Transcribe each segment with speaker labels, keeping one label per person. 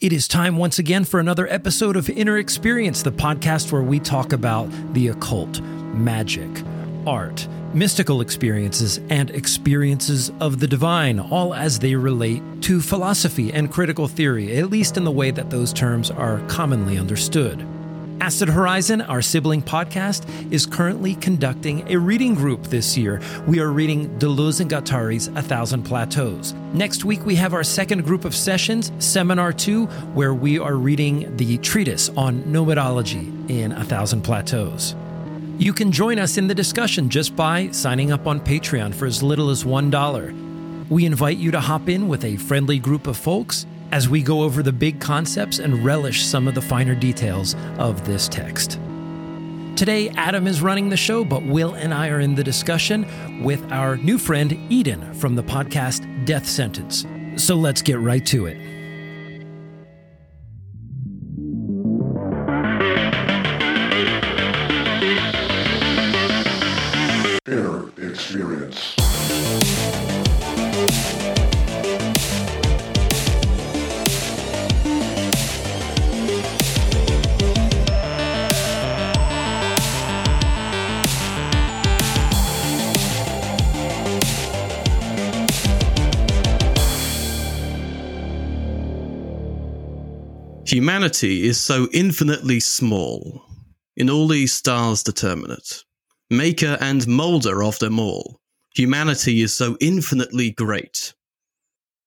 Speaker 1: It is time once again for another episode of Inner Experience, the podcast where we talk about the occult, magic, art, mystical experiences, and experiences of the divine, all as they relate to philosophy and critical theory, at least in the way that those terms are commonly understood. Acid Horizon, our sibling podcast, is currently conducting a reading group this year. We are reading Deleuze and Guattari's A Thousand Plateaus. Next week, we have our second group of sessions, Seminar 2, where we are reading the treatise on nomadology in A Thousand Plateaus. You can join us in the discussion just by signing up on Patreon for as little as $1. We invite you to hop in with a friendly group of folks as we go over the big concepts and relish some of the finer details of this text. Today, Adam is running the show, but Will and I are in the discussion with our new friend Eden from the podcast Death Sentence. So let's get right to it.
Speaker 2: Humanity is so infinitely small. In all these stars determinate. Maker and moulder of them all. Humanity is so infinitely great.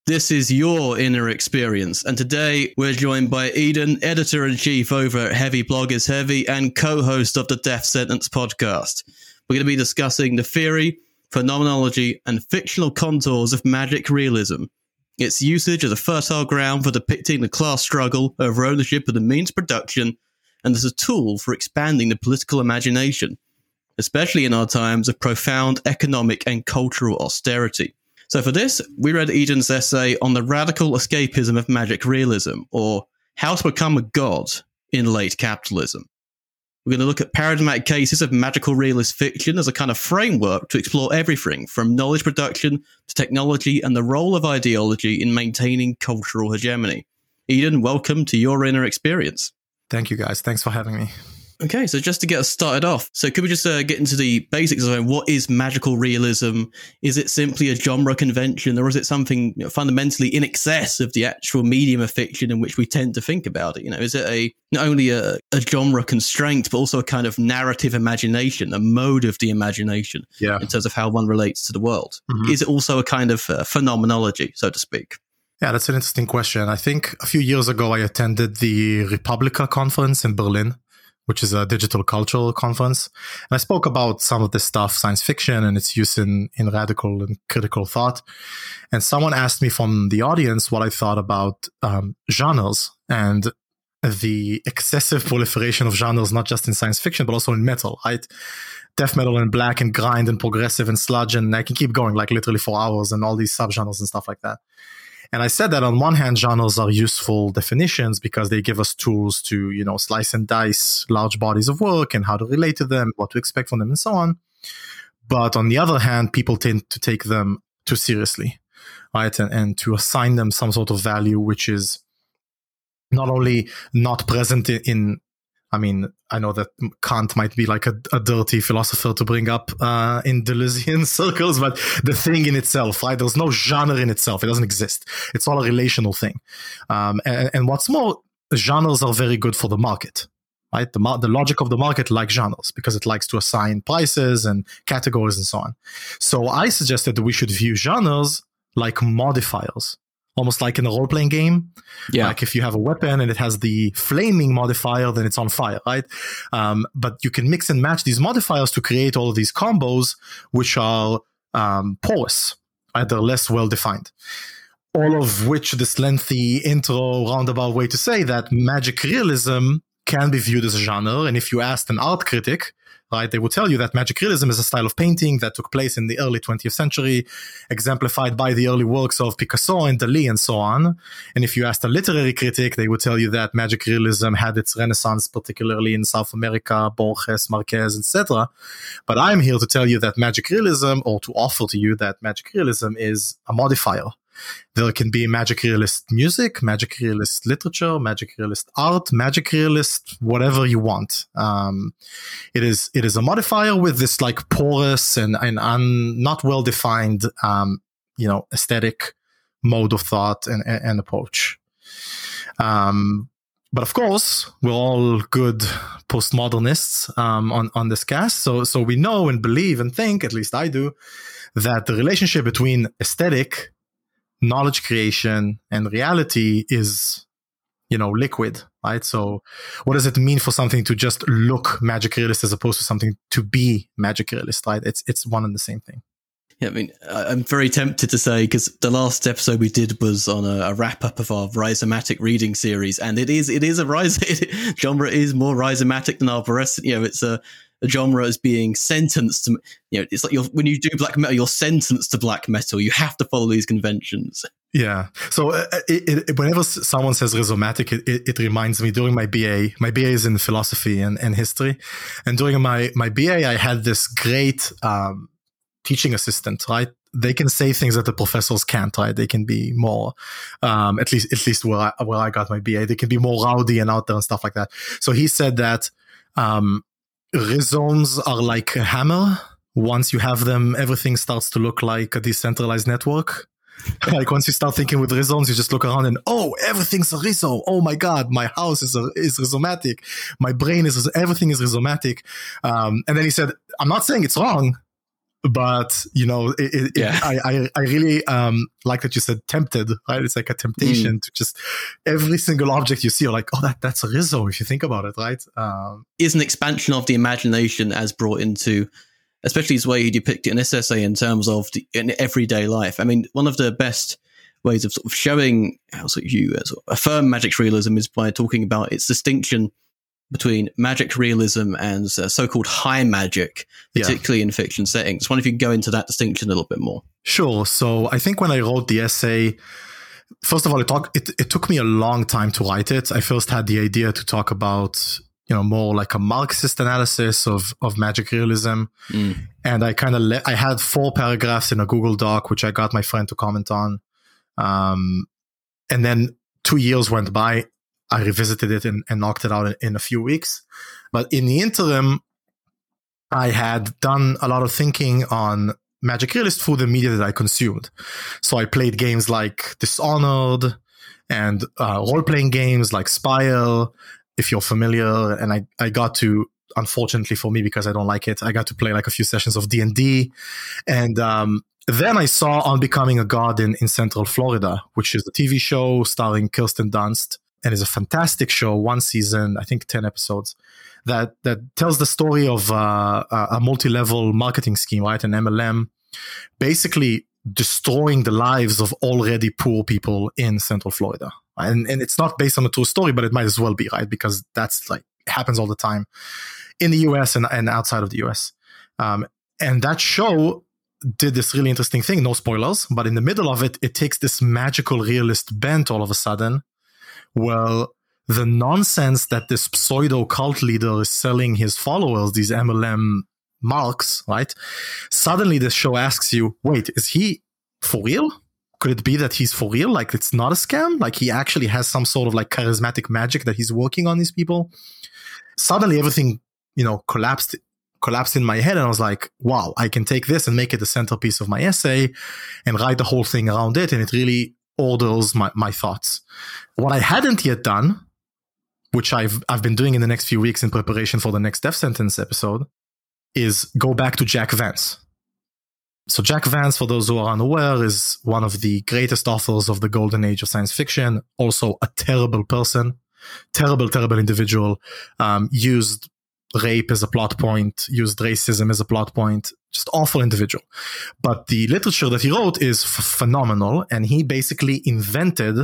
Speaker 2: This is your inner experience, and today we're joined by Eden, editor in chief over at Heavy Blog is Heavy and co host of the Death Sentence podcast. We're going to be discussing the theory, phenomenology, and fictional contours of magic realism its usage as a fertile ground for depicting the class struggle over ownership of the means of production, and as a tool for expanding the political imagination, especially in our times of profound economic and cultural austerity. So, for this, we read Eden's essay on the radical escapism of magic realism, or how to become a god in late capitalism. We're going to look at paradigmatic cases of magical realist fiction as a kind of framework to explore everything from knowledge production to technology and the role of ideology in maintaining cultural hegemony. Eden, welcome to your inner experience.
Speaker 3: Thank you, guys. Thanks for having me.
Speaker 2: Okay, so just to get us started off, so could we just uh, get into the basics of what is magical realism? Is it simply a genre convention, or is it something you know, fundamentally in excess of the actual medium of fiction in which we tend to think about it? You know, is it a not only a, a genre constraint, but also a kind of narrative imagination, a mode of the imagination
Speaker 3: Yeah.
Speaker 2: in terms of how one relates to the world?
Speaker 3: Mhm.
Speaker 2: Is it also a kind of uh, phenomenology, so to speak?
Speaker 3: Yeah, that's an interesting question. I think a few years ago I attended the Republica conference in Berlin, which is a digital cultural conference. And I spoke about some of this stuff, science fiction and its use in, in radical and critical thought. And someone asked me from the audience what I thought about um, genres and the excessive proliferation of genres, not just in science fiction, but also in metal, right? Death metal and black and grind and progressive and sludge. And I can keep going like literally for hours and all these subgenres and stuff like that. And I said that on one hand, genres are useful definitions because they give us tools to, you know, slice and dice large bodies of work and how to relate to them, what to expect from them, and so on. But on the other hand, people tend to take them too seriously, right? And, and to assign them some sort of value, which is not only not present in I mean, I know that Kant might be like a, a dirty philosopher to bring up uh, in Deleuzian circles, but the thing in itself, right? There's no genre in itself; it doesn't exist. It's all a relational thing. Um, and, and what's more, genres are very good for the market, right? The the logic of the market likes genres because it likes to assign prices and categories and so on. So I suggested that we should view genres like modifiers, almost like in a role playing game.
Speaker 2: Yeah.
Speaker 3: Like if you have a weapon and it has the flaming modifier, then it's on fire, right? Um, but you can mix and match these modifiers to create all of these combos, which are um, porous, right? They're less well defined. All of which this lengthy intro roundabout way to say that magic realism can be viewed as a genre. And if you asked an art critic, right, they would tell you that magic realism is a style of painting that took place in the early 20th century, exemplified by the early works of Picasso and Dali and so on. And if you asked a literary critic, they would tell you that magic realism had its renaissance, particularly in South America, Borges, Marquez, etc. But I'm here to tell you that magic realism, or to offer to you that magic realism is a modifier There can be magic realist music, magic realist literature, magic realist art, magic realist whatever you want. Um, it is it is a modifier with this like porous and and un, not well defined um, you know aesthetic mode of thought and, and, and approach. Um, but of course, we're all good postmodernists um, on on this cast, so so we know and believe and think, at least I do, that the relationship between aesthetic, knowledge creation, and reality is, you know, liquid, right? So, what does it mean for something to just look magic realist as opposed to something to be magic realist, right? It's it's one and the same thing.
Speaker 2: Yeah, I mean, I'm very tempted to say because the last episode we did was on a, a wrap up of our rhizomatic reading series, and it is it is a rise genre is more rhizomatic than arborescent. You know, it's a, a genre as being sentenced to you know, it's like when you do black metal, you're sentenced to black metal. You have to follow these conventions.
Speaker 3: Yeah. So uh, it, it, whenever someone says rhizomatic, it, it, reminds me during my BA, my BA is in philosophy and, and history. And during my, my BA, I had this great, um, teaching assistant, right? They can say things that the professors can't, right? They can be more, um, at least, at least where I, where I got my BA, they can be more rowdy and out there and stuff like that. So he said that, um, rhizomes are like a hammer. Once you have them, everything starts to look like a decentralized network. like once you start thinking with rhizomes, you just look around and oh, everything's a rhizome. Oh my god, my house is a, is rhizomatic. My brain is everything is rhizomatic. Um, and then he said, I'm not saying it's wrong but you know it, it, yeah. I, I, I really um like that you said tempted right it's like a temptation mm. to just every single object you see you're like oh that that's a rizzo if you think about it right um
Speaker 2: is an expansion of the imagination as brought into especially his way he depicted in this essay in terms of the, in everyday life i mean one of the best ways of sort of showing how sort of you uh, sort of affirm magic realism is by talking about its distinction between magic realism and uh, so-called high magic, particularly yeah. in fiction settings. I wonder if you can go into that distinction a little bit more.
Speaker 3: Sure. So I think when I wrote the essay, first of all, it, talk, it, it took me a long time to write it. I first had the idea to talk about you know more like a marxist analysis of of magic realism mm. and i kind of le- i had four paragraphs in a google doc which i got my friend to comment on um, and then two years went by I revisited it and, and knocked it out in, in a few weeks. But in the interim, I had done a lot of thinking on Magic Realist through the media that I consumed. So I played games like Dishonored and uh, role playing games like Spire, if you're familiar. And I, I got to, unfortunately for me, because I don't like it, I got to play like a few sessions of D and D. And um, then I saw On Becoming a God in, in Central Florida, which is a TV show starring Kirsten Dunst and is a fantastic show. One season, I think ten episodes, that that tells the story of uh, a multi-level marketing scheme, right? An MLM, basically destroying the lives of already poor people in Central Florida. And and it's not based on a true story, but it might as well be, right? Because that's like happens all the time in the US and, and outside of the US. Um, and that show did this really interesting thing, no spoilers, but in the middle of it, it takes this magical realist bent all of a sudden well, the nonsense that this pseudo cult leader is selling his followers, these MLM marks, right? Suddenly the show asks you, wait, is he for real? Could it be that he's for real? Like it's not a scam? Like he actually has some sort of like charismatic magic that he's working on these people? Suddenly everything, you know, collapsed collapsed in my head and I was like, wow, I can take this and make it the centerpiece of my essay and write the whole thing around it. And it really orders my, my thoughts. What I hadn't yet done, which I've I've been doing in the next few weeks in preparation for the next death sentence episode, is go back to Jack Vance. So Jack Vance, for those who are unaware, is one of the greatest authors of the golden age of science fiction. Also a terrible person, terrible, terrible individual. Um, used rape as a plot point, used racism as a plot point, just awful individual. But the literature that he wrote is f- phenomenal, and he basically invented,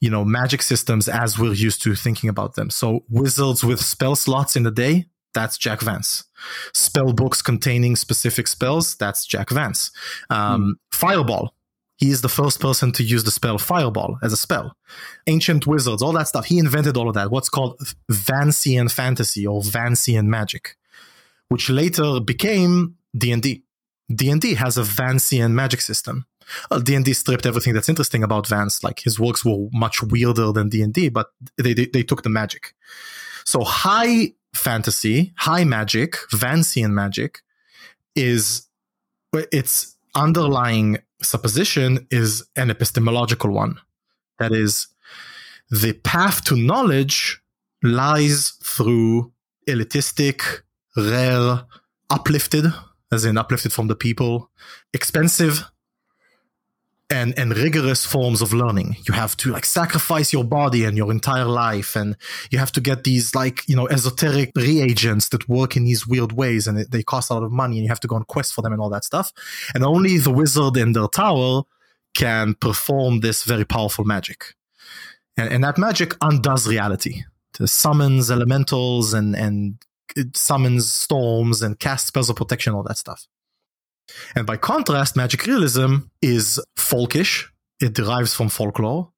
Speaker 3: you know, magic systems as we're used to thinking about them. So wizards with spell slots in the day, that's Jack Vance. Spell books containing specific spells, that's Jack Vance. Um, mm. Fireball, he is the first person to use the spell Fireball as a spell. Ancient wizards, all that stuff. He invented all of that. What's called Vancian fantasy or Vancian magic, which later became D&D. D&D has a Vancian magic system. Well, D&D stripped everything that's interesting about Vance. Like his works were much weirder than D&D, but they, they, they took the magic. So high fantasy, high magic, Vancian magic is its underlying supposition is an epistemological one. That is, the path to knowledge lies through elitistic, rare, uplifted, as in uplifted from the people, expensive, and and rigorous forms of learning. You have to like sacrifice your body and your entire life, and you have to get these like you know esoteric reagents that work in these weird ways, and they cost a lot of money, and you have to go on quest for them and all that stuff. And only the wizard in their tower can perform this very powerful magic, and, and that magic undoes reality. It summons elementals and and summons storms and casts spells of protection, all that stuff. And by contrast, magic realism is folkish. It derives from folklore.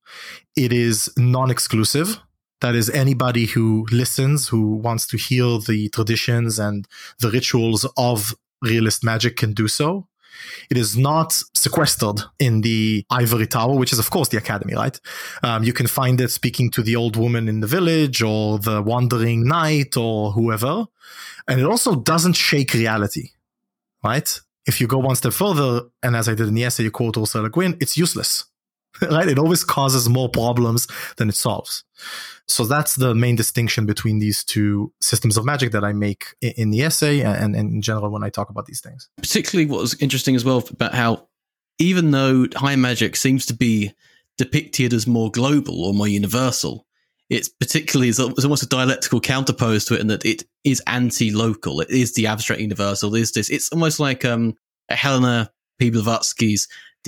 Speaker 3: It is non-exclusive. That is anybody who listens, who wants to hear the traditions and the rituals of realist magic can do so. It is not sequestered in the ivory tower, which is, of course, the academy, right? Um, you can find it speaking to the old woman in the village or the wandering knight or whoever. And it also doesn't shake reality, right? If you go one step further, and as I did in the essay, you quote Ursula Le Guin, it's useless, right? It always causes more problems than it solves. So that's the main distinction between these two systems of magic that I make in the essay and, and in general when I talk about these things.
Speaker 2: Particularly what was interesting as well about how even though high magic seems to be depicted as more global or more universal, it's particularly it's almost a dialectical counterpose to it in that it is anti-local. It is the abstract universal. It is this? It's almost like um, Helena P.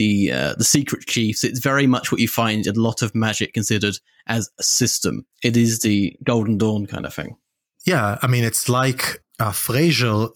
Speaker 2: the uh, the secret chiefs. It's very much what you find in a lot of magic considered as a system. It is the Golden Dawn kind of thing.
Speaker 3: Yeah, I mean, it's like uh,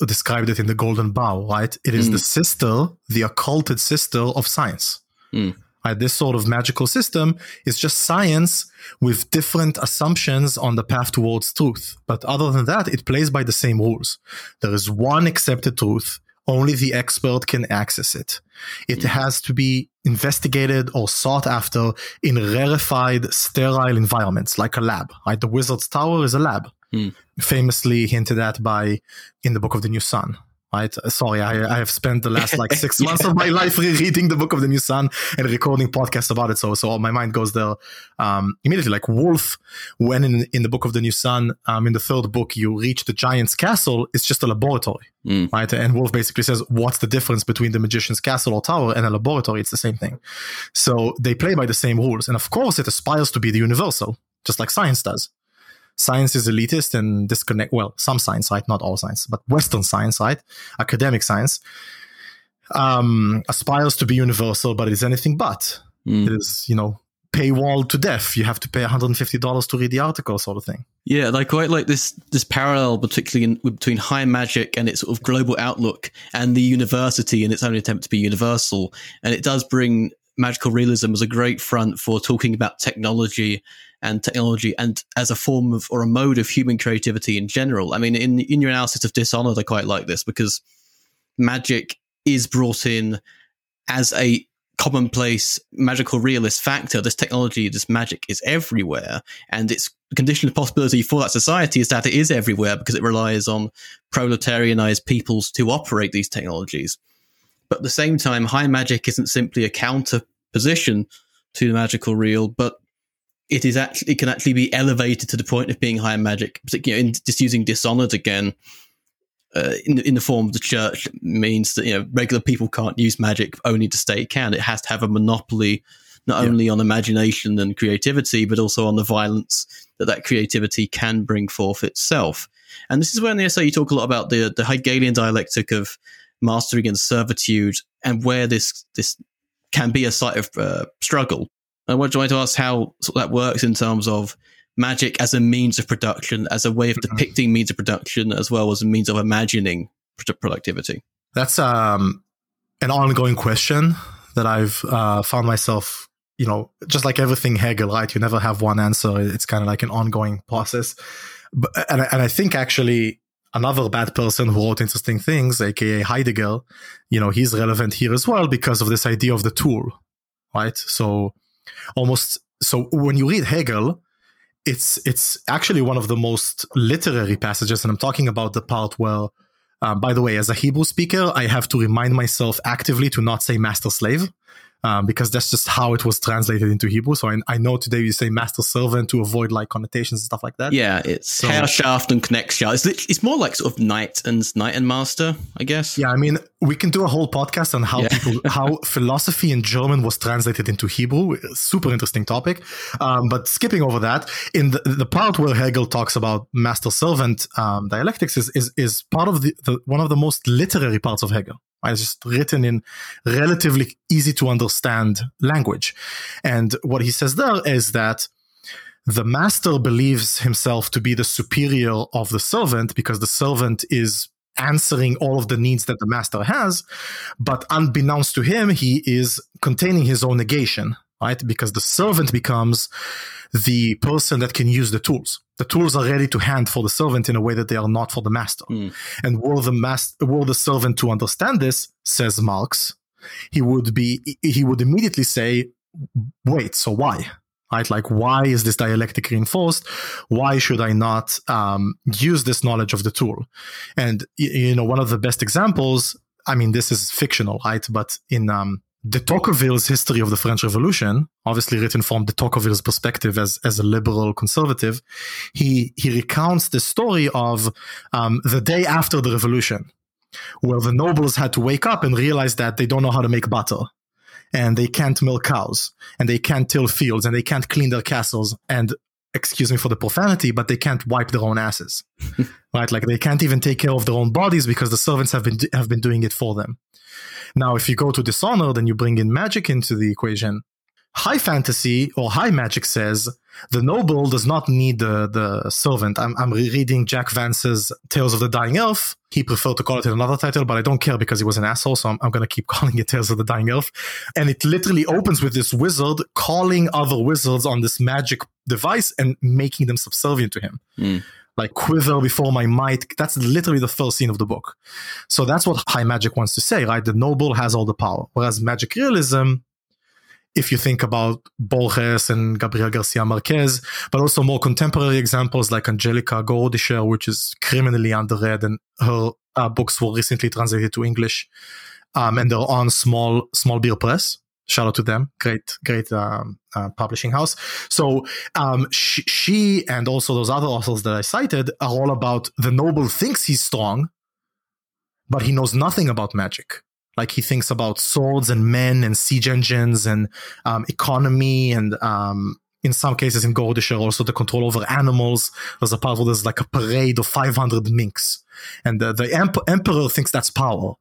Speaker 3: described it in the Golden Bough, right? It is mm. the sister, the occulted sister of science. Mm. Right? This sort of magical system is just science with different assumptions on the path towards truth. But other than that, it plays by the same rules. There is one accepted truth only the expert can access it. It mm. has to be investigated or sought after in rarefied, sterile environments like a lab. Right? The Wizard's Tower is a lab, mm. famously hinted at by in the Book of the New Sun right? Sorry, I, I have spent the last like six months yeah. of my life rereading the Book of the New Sun and recording podcasts about it. So, so my mind goes there um, immediately. Like Wolfe, when in in the Book of the New Sun, um, in the third book, you reach the giant's castle. It's just a laboratory, mm. right? And Wolfe basically says, "What's the difference between the magician's castle or tower and a laboratory? It's the same thing." So they play by the same rules, and of course, it aspires to be the universal, just like science does science is elitist and disconnect. Well, some science, right? Not all science, but Western science, right? Academic science um, aspires to be universal, but it is anything but. Mm. It is, you know, paywall to death. You have to pay $150 to read the article, sort of thing.
Speaker 2: Yeah, I quite like this this parallel, particularly in, between high magic and its sort of global outlook, and the university in its own attempt to be universal. And it does bring magical realism as a great front for talking about technology and technology and as a form of or a mode of human creativity in general. I mean, in in your analysis of Dishonored, I quite like this because magic is brought in as a commonplace magical realist factor. This technology, this magic is everywhere, and its condition of possibility for that society is that it is everywhere because it relies on proletarianized peoples to operate these technologies. But at the same time, high magic isn't simply a counter position to the magical real, but it is actually it can actually be elevated to the point of being higher magic. Particularly, in just using dishonored again, uh, in in the form of the church means that you know regular people can't use magic, only the state can. It has to have a monopoly not yeah. only on imagination and creativity, but also on the violence that that creativity can bring forth itself. And this is where in the essay you talk a lot about the the Hegelian dialectic of mastery and servitude, and where this this can be a site of uh, struggle I want to ask how that works in terms of magic as a means of production, as a way of mm-hmm. depicting means of production, as well as a means of imagining productivity.
Speaker 3: That's um, an ongoing question that I've uh, found myself, you know, just like everything Hegel, right? You never have one answer. It's kind of like an ongoing process. But, and, and I think actually another bad person who wrote interesting things, aka Heidegger, you know, he's relevant here as well because of this idea of the tool, right? So almost so when you read Hegel, it's it's actually one of the most literary passages, and I'm talking about the part where um, by the way, as a Hebrew speaker, I have to remind myself actively to not say master slave um, because that's just how it was translated into Hebrew. So I, I, know today you say master servant to avoid like connotations and stuff like that.
Speaker 2: Yeah, it's so, shaft and Knechtschaft. It's, it's more like sort of knight and knight and master, I guess.
Speaker 3: Yeah, I mean, we can do a whole podcast on how yeah. people, how philosophy in German was translated into Hebrew. Super interesting topic. Um, but skipping over that, in the, the part where Hegel talks about master servant um, dialectics is, is, is part of the, the, one of the most literary parts of Hegel. It's just written in relatively easy to understand language. And what he says there is that the master believes himself to be the superior of the servant because the servant is answering all of the needs that the master has. But unbeknownst to him, he is containing his own negation, right? Because the servant becomes the person that can use the tools. The tools are ready to hand for the servant in a way that they are not for the master. Mm. And were the master, were the servant to understand this, says Marx, he would be, he would immediately say, wait, so why? Right? Like, why is this dialectic reinforced? Why should I not um, use this knowledge of the tool? And, you know, one of the best examples, I mean, this is fictional, right? But in, um, de Tocqueville's history of the French Revolution, obviously written from de Tocqueville's perspective as, as a liberal conservative, he, he recounts the story of um, the day after the revolution, where the nobles had to wake up and realize that they don't know how to make butter. And they can't milk cows, and they can't till fields, and they can't clean their castles, and excuse me for the profanity, but they can't wipe their own asses, right? Like they can't even take care of their own bodies because the servants have been have been doing it for them. Now, if you go to Dishonored and you bring in magic into the equation, high fantasy or high magic says the noble does not need the, the servant. I'm, I'm reading Jack Vance's Tales of the Dying Earth. He preferred to call it another title, but I don't care because he was an asshole, so I'm, I'm going to keep calling it Tales of the Dying Earth. And it literally opens with this wizard calling other wizards on this magic device and making them subservient to him. Mm like quiver before my might. That's literally the first scene of the book. So that's what high magic wants to say, right? The noble has all the power. Whereas magic realism, if you think about Borges and Gabriel Garcia Marquez, but also more contemporary examples like Angelica Gorodischer, which is criminally underread, and her uh, books were recently translated to English, um, and they're on small small beer press. Shout out to them. Great great um, uh, publishing house. So um, she, and also those other authors that i cited are all about the noble thinks he's strong but he knows nothing about magic like he thinks about swords and men and siege engines and um, economy and um, in some cases in Gorodischer also the control over animals. There's a part where there's like a parade of 500 minks, and the, the emp- emperor thinks that's power,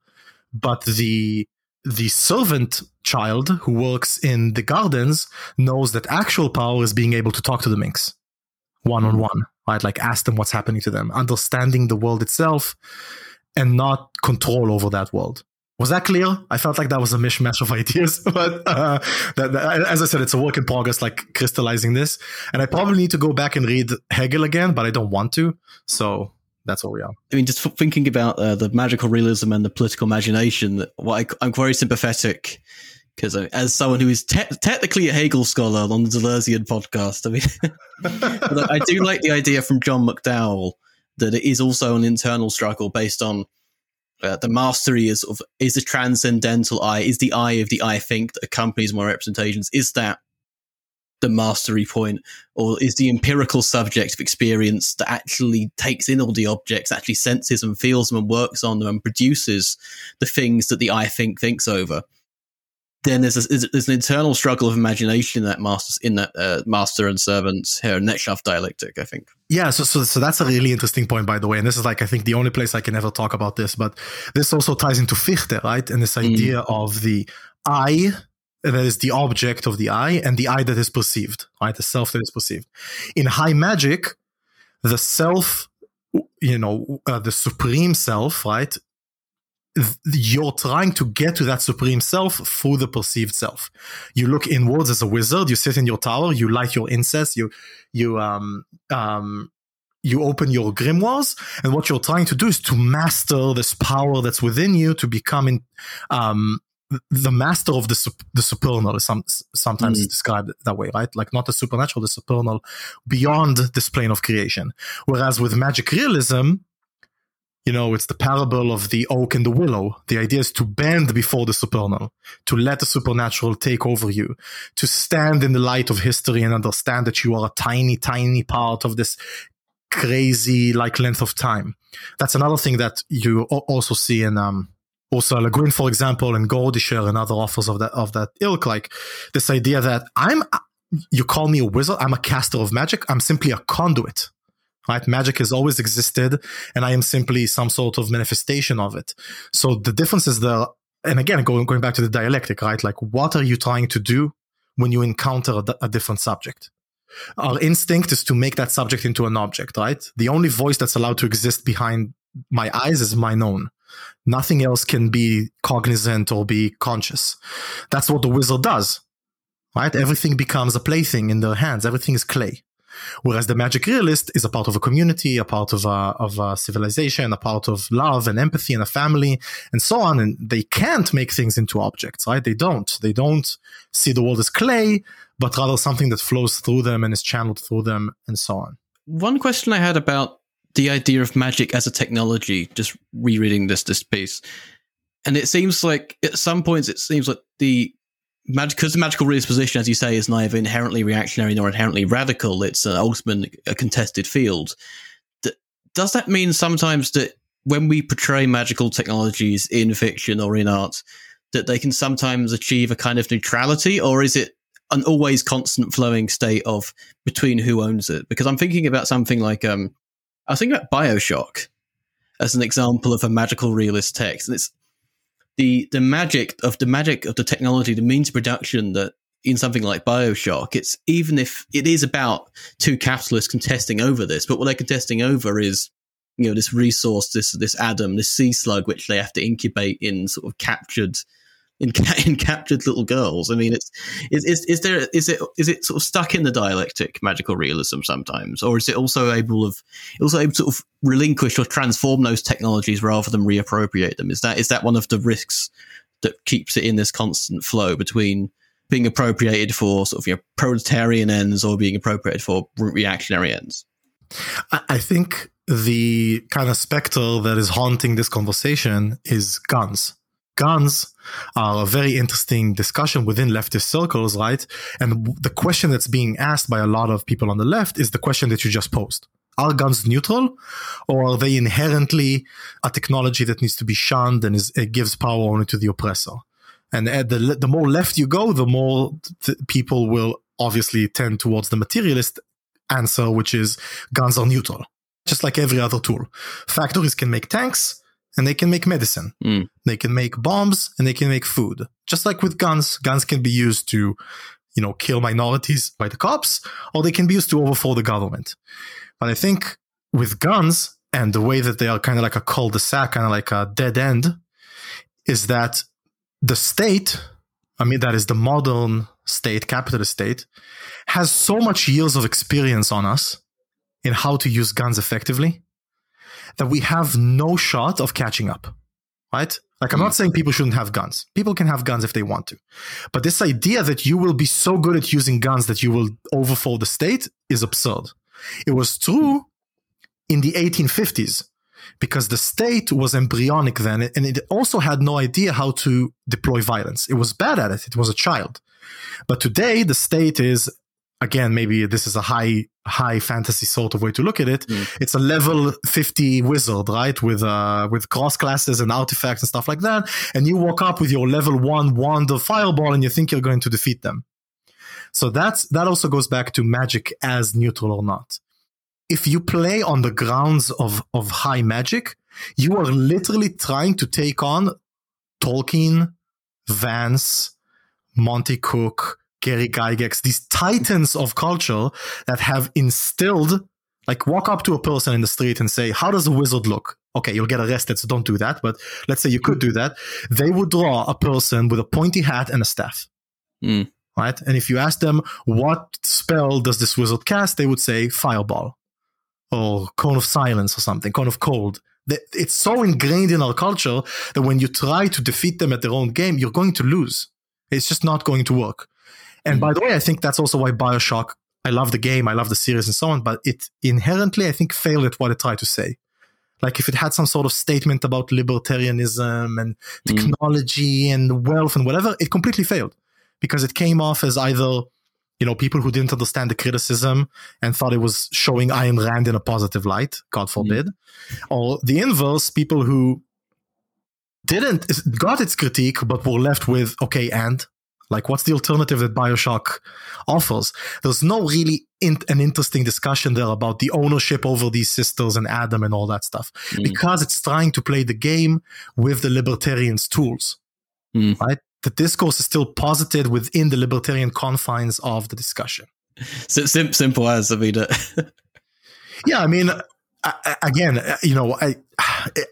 Speaker 3: but the the servant child who works in the gardens knows that actual power is being able to talk to the minks one on one, right? Like ask them what's happening to them, understanding the world itself and not control over that world. Was that clear? I felt like that was a mishmash of ideas, but uh, that, that, as I said, it's a work in progress, like crystallizing this. And I probably need to go back and read Hegel again, but I don't want to. So that's where we are.
Speaker 2: I mean, just thinking about uh, the magical realism and the political imagination, what I, am very sympathetic because uh, as someone who is te- technically a Hegel scholar on the Deleuzian podcast, I mean, I do like the idea from John McDowell that it is also an internal struggle based on uh, the mastery is of is the transcendental eye, is the eye of the I think that accompanies my representations, is that the mastery point, or is the empirical subject of experience that actually takes in all the objects, actually senses and feels them and works on them and produces the things that the I think thinks over. Then there's, a, there's an internal struggle of imagination in that master in that uh, master and servant here Knechtschaft dialectic. I think.
Speaker 3: Yeah, so, so so that's a really interesting point, by the way. And this is like I think the only place I can ever talk about this, but this also ties into Fichte, right? And this mm. idea mm. of the I that is the object of the I and the I that is perceived, right? The self that is perceived. In high magic, the self, you know, uh, the supreme self, right? You're trying to get to that supreme self through the perceived self. You look inwards as a wizard. You sit in your tower. You light your incense. You, you, um, um, you open your grimoires and what you're trying to do is to master this power that's within you to become in, um, the master of the the supernal is some, sometimes mm. described that way, right? Like not the supernatural, the supernal beyond this plane of creation. Whereas with magic realism, you know, it's the parable of the oak and the willow. The idea is to bend before the supernal, to let the supernatural take over you, to stand in the light of history and understand that you are a tiny, tiny part of this crazy like length of time. That's another thing that you also see in um, Ursula Le Guin, for example, and Gorodischer and other authors of that of that ilk, like this idea that I'm you call me a wizard, I'm a caster of magic, I'm simply a conduit. Right? Magic has always existed, and I am simply some sort of manifestation of it. So the difference is there, and again, going going back to the dialectic, right? Like, what are you trying to do when you encounter a, a different subject? Our instinct is to make that subject into an object, right? The only voice that's allowed to exist behind my eyes is mine own. Nothing else can be cognizant or be conscious. That's what the wizard does, right? Everything becomes a plaything in their hands. Everything is clay. Whereas the magic realist is a part of a community, a part of a, of a civilization, a part of love and empathy and a family and so on. And they can't make things into objects, right? They don't. They don't see the world as clay, but rather something that flows through them and is channeled through them and so on.
Speaker 2: One question I had about the idea of magic as a technology, just rereading this this piece. And it seems like at some points it seems like the because the magical realist position, as you say, is neither inherently reactionary nor inherently radical. It's an ultimate a contested field. Does that mean sometimes that when we portray magical technologies in fiction or in art, that they can sometimes achieve a kind of neutrality, or is it an always constant flowing state of between who owns it? Because I'm thinking about something like um, I was thinking about Bioshock as an example of a magical realist text, and it's the the magic of the magic of the technology, the means of production that in something like Bioshock, it's even if it is about two capitalists contesting over this, but what they're contesting over is you know this resource, this this atom, this sea slug, which they have to incubate in sort of captured in, in captured little girls. I mean, it's is, is is there is it is it sort of stuck in the dialectic magical realism sometimes, or is it also able of also able to sort of relinquish or transform those technologies rather than reappropriate them? Is that is that one of the risks that keeps it in this constant flow between being appropriated for sort of you know, proletarian ends or being appropriated for reactionary ends?
Speaker 3: I think the kind of specter that is haunting this conversation is guns guns are a very interesting discussion within leftist circles, right? And the question that's being asked by a lot of people on the left is the question that you just posed. Are guns neutral or are they inherently a technology that needs to be shunned and is, it gives power only to the oppressor? And the, the more left you go, the more th- people will obviously tend towards the materialist answer, which is guns are neutral, just like every other tool. Factories can make tanks, and they can make medicine. Mm. They can make bombs and they can make food. Just like with guns, guns can be used to, you know, kill minorities by the cops, or they can be used to overthrow the government. But I think with guns and the way that they are kind of like a cul-de-sac, kind of like a dead end, is that the state, I mean, that is the modern state, capitalist state, has so much years of experience on us in how to use guns effectively that we have no shot of catching up, right? Like, I'm not hmm. saying people shouldn't have guns. People can have guns if they want to. But this idea that you will be so good at using guns that you will overthrow the state is absurd. It was true in the 1850s because the state was embryonic then and it also had no idea how to deploy violence. It was bad at it. It was a child. But today the state is again, maybe this is a high high fantasy sort of way to look at it. Mm. It's a level 50 wizard, right? With uh with cross classes and artifacts and stuff like that. And you walk up with your level one wand of fireball and you think you're going to defeat them. So that's that also goes back to magic as neutral or not. If you play on the grounds of, of high magic, you are literally trying to take on Tolkien, Vance, Monte Cook, Gary Gygax, these titans of culture that have instilled, like walk up to a person in the street and say, how does a wizard look? Okay, you'll get arrested, so don't do that. But let's say you could do that. They would draw a person with a pointy hat and a staff. Mm. Right. And if you ask them, what spell does this wizard cast? They would say fireball. or cone of silence or something, cone of cold. It's so ingrained in our culture that when you try to defeat them at their own game, you're going to lose. It's just not going to work. And by the way, I think that's also why Bioshock, I love the game, I love the series and so on, but it inherently, I think, failed at what it tried to say. Like if it had some sort of statement about libertarianism and technology mm. and wealth and whatever, it completely failed because it came off as either you know, people who didn't understand the criticism and thought it was showing Ayn Rand in a positive light, God forbid, mm. or the inverse, people who didn't got its critique but were left with okay, and like what's the alternative that Bioshock offers? There's no really in, an interesting discussion there about the ownership over these sisters and Adam and all that stuff mm. because it's trying to play the game with the libertarians' tools, mm. right? the discourse is still posited within the libertarian confines of the discussion.
Speaker 2: Sim- simple as I mean.
Speaker 3: yeah, I mean, I, again, you know, I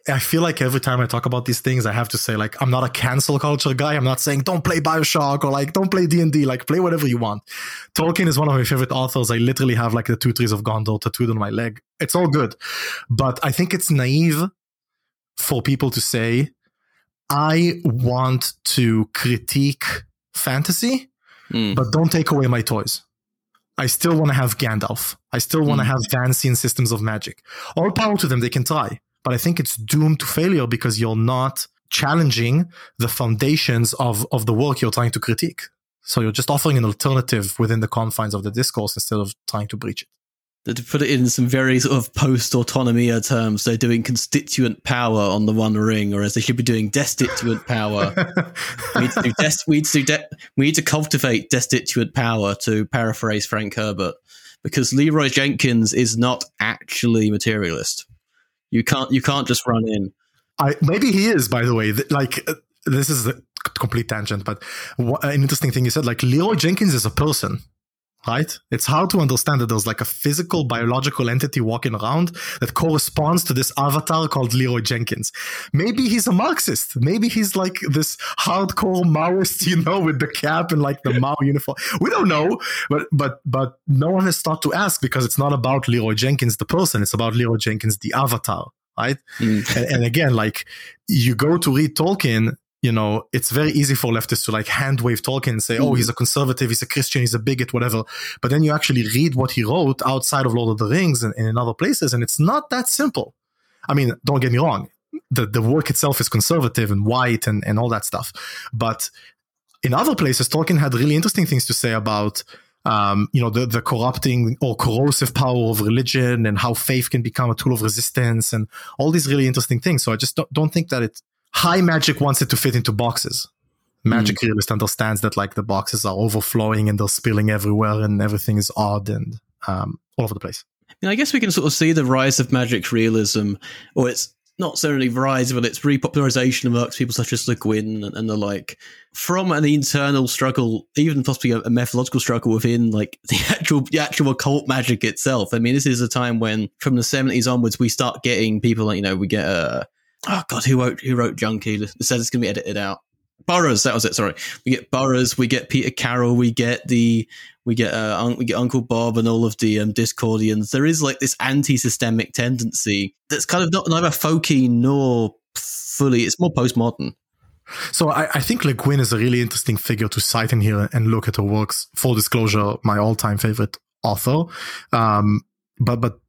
Speaker 3: I feel like every time I talk about these things, I have to say like I'm not a cancel culture guy. I'm not saying don't play Bioshock or like don't play D and D. Like play whatever you want. Tolkien is one of my favorite authors. I literally have like the two trees of Gondor tattooed on my leg. It's all good, but I think it's naive for people to say I want to critique fantasy, mm. but don't take away my toys. I still want to have Gandalf. I still want to mm. have Vancian systems of magic. All power to them, they can try. But I think it's doomed to failure because you're not challenging the foundations of, of the work you're trying to critique. So you're just offering an alternative within the confines of the discourse instead of trying to breach it
Speaker 2: to put it in some very sort of post autonomia terms, they're doing constituent power on the One Ring, whereas they should be doing destituent power. we, need to do des- we, need to de- we need to cultivate destituent power, to paraphrase Frank Herbert, because Leeroy Jenkins is not actually materialist. You can't you can't just run in.
Speaker 3: I maybe he is, by the way. Like uh, this is a complete tangent, but an interesting thing you said. Like Leeroy Jenkins is a person right? It's hard to understand that there's like a physical biological entity walking around that corresponds to this avatar called Leeroy Jenkins. Maybe he's a Marxist. Maybe he's like this hardcore Maoist, you know, with the cap and like the Mao uniform. We don't know, but but but no one has thought to ask because it's not about Leeroy Jenkins the person. It's about Leeroy Jenkins the avatar. Right. Mm. And, and again, like you go to read Tolkien you know, it's very easy for leftists to like hand wave Tolkien and say, oh, he's a conservative, he's a Christian, he's a bigot, whatever. But then you actually read what he wrote outside of Lord of the Rings and, and in other places, and it's not that simple. I mean, don't get me wrong. The, the work itself is conservative and white and, and all that stuff. But in other places, Tolkien had really interesting things to say about um, you know, the, the corrupting or corrosive power of religion and how faith can become a tool of resistance and all these really interesting things. So I just don't, don't think that it high magic wants it to fit into boxes. Magic mm. realist understands that like the boxes are overflowing and they're spilling everywhere and everything is odd and um, all over the place.
Speaker 2: I guess we can sort of see the rise of magic realism, or it's not necessarily rise, but it's repopularization amongst people such as Le Guin and, and, the like, from an internal struggle, even possibly a, a, methodological struggle within like the actual the actual occult magic itself. I mean, this is a time when from the seventies onwards we start getting people like you know we get uh, oh god, who wrote who wrote Junkie? It said it's going to be edited out. Burroughs, that was it. Sorry, we get Burroughs, we get Peter Carroll, we get the we get uh, we get Uncle Bob and all of the um, Discordians. There is like this anti-systemic tendency that's kind of not neither folky nor fully. It's more postmodern.
Speaker 3: So I, I, think Le Guin is a really interesting figure to cite in here and look at her works. Full disclosure, my all-time favorite author. Um, but but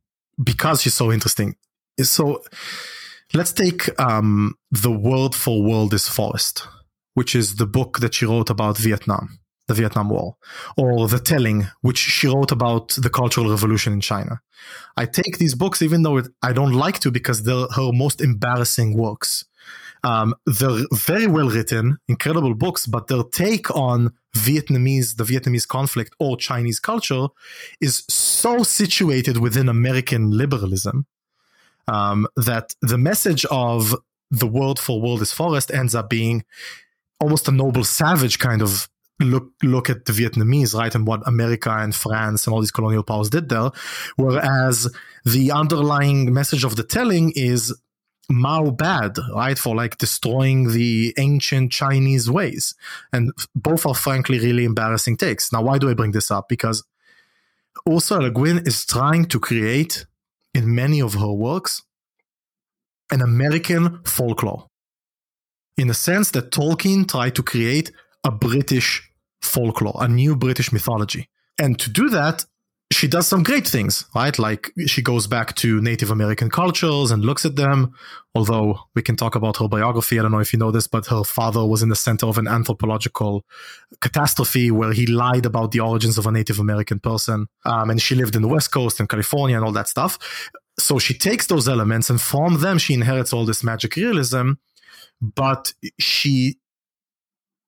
Speaker 3: because she's so interesting, it's so Let's take um, The Word for World is Forest, which is the book that she wrote about Vietnam, the Vietnam War, or The Telling, which she wrote about the Cultural Revolution in China. I take these books, even though I don't like to, because they're her most embarrassing works. Um, they're very well written, incredible books, but their take on Vietnamese, the Vietnamese conflict or Chinese culture is so situated within American liberalism um, that the message of the word for world is forest ends up being almost a noble savage kind of look look at the Vietnamese, right, and what America and France and all these colonial powers did there. Whereas the underlying message of the telling is Mao bad, right, for like destroying the ancient Chinese ways. And both are frankly really embarrassing takes. Now, why do I bring this up? Because Ursula Le Guin is trying to create in many of her works an American folklore in the sense that Tolkien tried to create a British folklore, a new British mythology. And to do that, she does some great things, right? Like she goes back to Native American cultures and looks at them. Although we can talk about her biography. I don't know if you know this, but her father was in the center of an anthropological catastrophe where he lied about the origins of a Native American person. Um, and she lived in the West Coast in California and all that stuff. So she takes those elements and from them she inherits all this magic realism, but she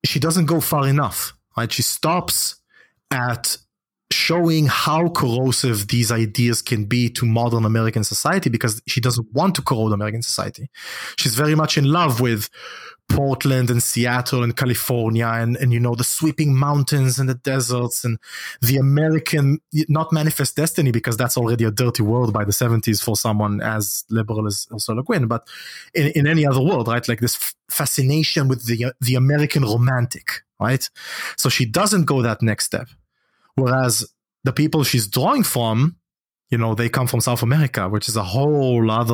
Speaker 3: she doesn't go far enough. Right? She stops at showing how corrosive these ideas can be to modern American society because she doesn't want to corrode American society. She's very much in love with Portland and Seattle and California and, and you know the sweeping mountains and the deserts and the American not manifest destiny because that's already a dirty world by the 70s for someone as liberal as Ursula Guin but in, in any other world right? Like this f- fascination with the the American romantic right? So she doesn't go that next step Whereas the people she's drawing from, you know, they come from South America, which is a whole other,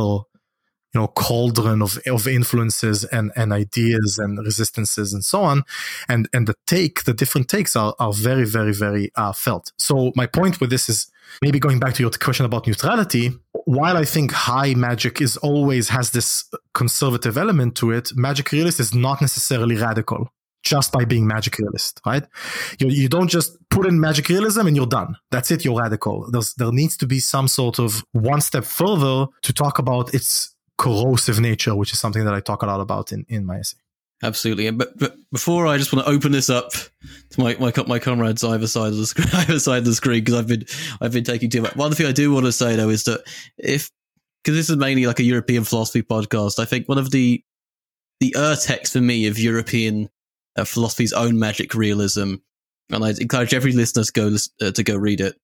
Speaker 3: you know, cauldron of, of influences and, and ideas and resistances and so on. And, and the take, the different takes are, are very, very, very uh, felt. So my point with this is maybe going back to your question about neutrality, while I think high magic is always has this conservative element to it, magic realist is not necessarily radical just by being magic realist, right? You, you don't just put in magic realism and you're done. That's it. You're radical. There's, there needs to be some sort of one step further to talk about its corrosive nature, which is something that I talk a lot about in, in my essay.
Speaker 2: Absolutely. But, but before I just want to open this up to my, my, my comrades either side of the screen, either side of the screen, because I've been, I've been taking too much. One thing I do want to say though is that if, because this is mainly like a European philosophy podcast, I think one of the, the ur urtext for me of European uh, philosophy's own magic realism, and I encourage every listener to go uh, to go read it.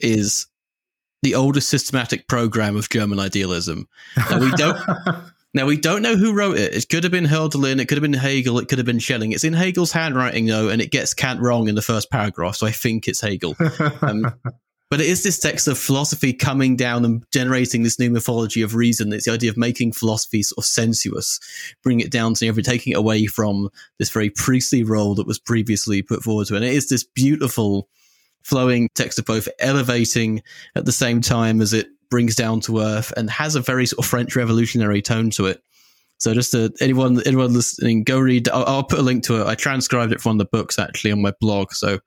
Speaker 2: Is the oldest systematic program of German idealism. Now we don't. now we don't know who wrote it. It could have been Hölderlin. It could have been Hegel. It could have been Schelling. It's in Hegel's handwriting though, and it gets Kant wrong in the first paragraph. So I think it's Hegel. Um, but it is this text of philosophy coming down and generating this new mythology of reason. It's the idea of making philosophy sort of sensuous, bring it down to every, taking it away from this very priestly role that was previously put forward to. It. And it is this beautiful flowing text of both elevating at the same time as it brings down to earth and has a very sort of French revolutionary tone to it. So just to anyone anyone listening, go read. I'll, I'll, put a link to it. I transcribed it from the books actually on my blog. So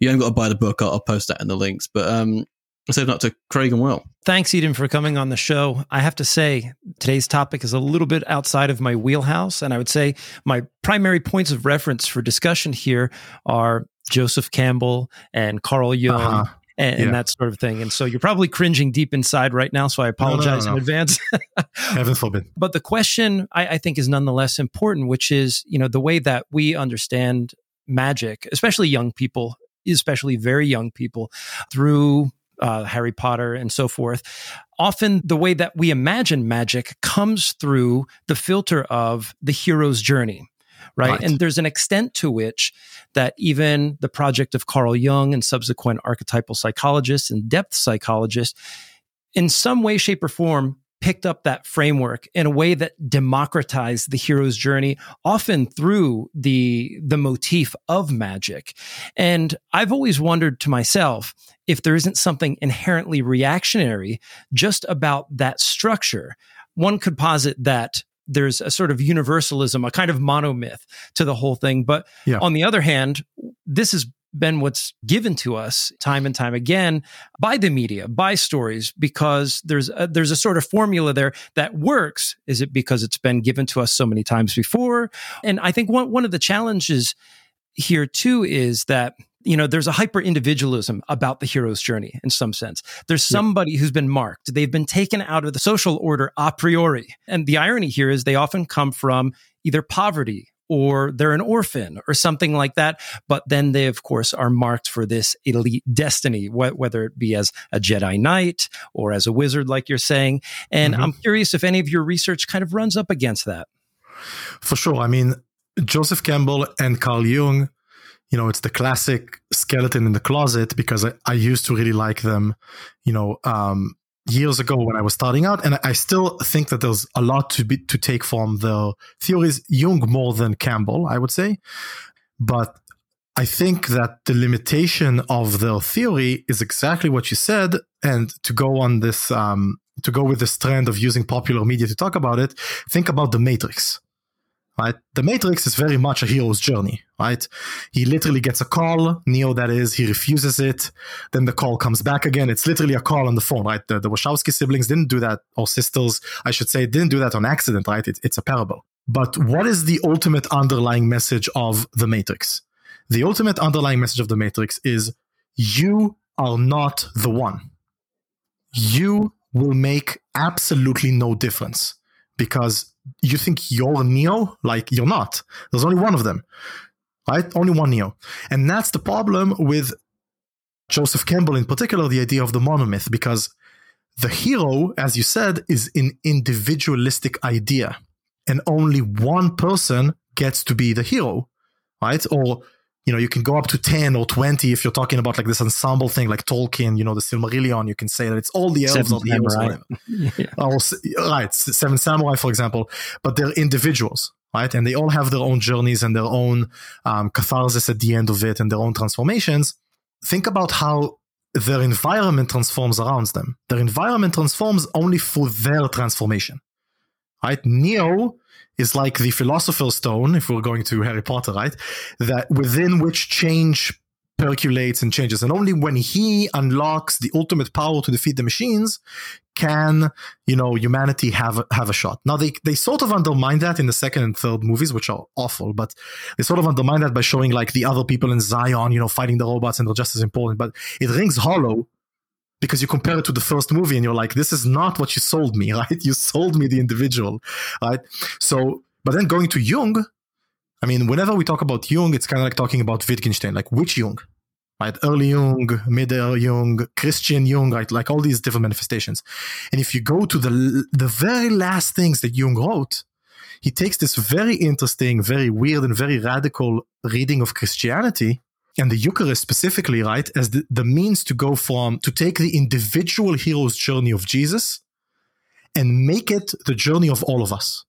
Speaker 2: you haven't got to buy the book. I'll, I'll post that in the links. But um, let's open up to Craig and Will.
Speaker 1: Thanks, Eden, for coming on the show. I have to say, today's topic is a little bit outside of my wheelhouse. And I would say my primary points of reference for discussion here are Joseph Campbell and Carl Jung. Uh-huh. And, yeah. and, that sort of thing. And so you're probably cringing deep inside right now. So I apologize no, no, no, in advance.
Speaker 3: Heaven forbid.
Speaker 1: But the question I, I think is nonetheless important, which is, you know, the way that we understand magic, especially young people especially very young people, through uh, Harry Potter and so forth. Often, the way that we imagine magic comes through the filter of the hero's journey. Right? right? And there's an extent to which that even the project of Carl Jung and subsequent archetypal psychologists and depth psychologists, in some way, shape, or form, picked up that framework in a way that democratized the hero's journey often through the the motif of magic and i've always wondered to myself if there isn't something inherently reactionary just about that structure one could posit that there's a sort of universalism, a kind of monomyth to the whole thing. But yeah. on the other hand, this is been what's given to us time and time again by the media, by stories, because there's a, there's a sort of formula there that works. Is it because it's been given to us so many times before? And I think one one of the challenges here too is that you know there's a hyper individualism about the hero's journey in some sense there's somebody yeah. who's been marked they've been taken out of the social order a priori and the irony here is they often come from either poverty or they're an orphan or something like that. But then they, of course, are marked for this elite destiny, wh- whether it be as a Jedi Knight or as a wizard, like you're saying. And mm-hmm. I'm curious if any of your research kind of runs up against that.
Speaker 3: For sure. I mean, Joseph Campbell and Carl Jung, you know, it's the classic skeleton in the closet because I, I used to really like them, you know, um, years ago when I was starting out, and I still think that there's a lot to be to take from the theories. Jung more than Campbell, I would say, but I think that the limitation of their theory is exactly what you said, and to go on this, um, to go with this trend of using popular media to talk about it, think about the Matrix right? The Matrix is very much a hero's journey, right? He literally gets a call, Neo that is, he refuses it, then the call comes back again. It's literally a call on the phone, right? The, the Wachowski siblings didn't do that, or sisters, I should say, didn't do that on accident, right? It, it's a parable. But what is the ultimate underlying message of the Matrix? The ultimate underlying message of the Matrix is you are not the one. You will make absolutely no difference because you think you're Neo? Like you're not. There's only one of them, right? Only one Neo. And that's the problem with Joseph Campbell in particular, the idea of the monomyth, because the hero, as you said, is an individualistic idea. And only one person gets to be the hero, right? Or you know, you can go up to 10 or 20 if you're talking about like this ensemble thing, like Tolkien, you know, the Silmarillion, you can say that it's all the elves or the heroes. yeah. or, right. Seven Samurai, for example, but they're individuals, right? And they all have their own journeys and their own um, catharsis at the end of it and their own transformations. Think about how their environment transforms around them. Their environment transforms only through their transformation, right? Neo is like the philosopher's stone, if we're going to Harry Potter, right? That within which change percolates and changes. And only when he unlocks the ultimate power to defeat the machines can, you know, humanity have, have a shot. Now they, they sort of undermine that in the second and third movies, which are awful, but they sort of undermine that by showing like the other people in Zion, you know, fighting the robots and they're just as important, but it rings hollow because you compare it to the first movie and you're like, this is not what you sold me, right? You sold me the individual, right? So, but then going to Jung, I mean, whenever we talk about Jung, it's kind of like talking about Wittgenstein, like which Jung, right? Early Jung, middle Jung, Christian Jung, right? Like all these different manifestations. And if you go to the the very last things that Jung wrote, he takes this very interesting, very weird, and very radical reading of Christianity and the Eucharist specifically, right, as the, the means to go from to take the individual hero's journey of Jesus and make it the journey of all of us,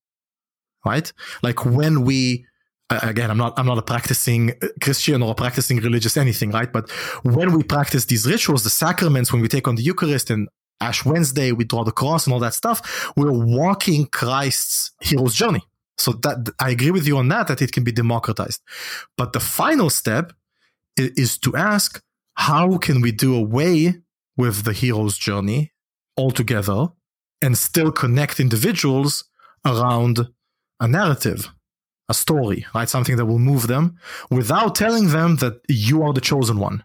Speaker 3: right? Like when we again i'm not i'm not a practicing uh, christian or a practicing religious anything right? But when we practice these rituals the sacraments when we take on the eucharist and ash wednesday we draw the cross and all that stuff we're walking christ's hero's journey. So that i agree with you on that that it can be democratized. But the final step is to ask how can we do away with the hero's journey altogether and still connect individuals around a narrative, a story, right? Something that will move them without telling them that you are the chosen one,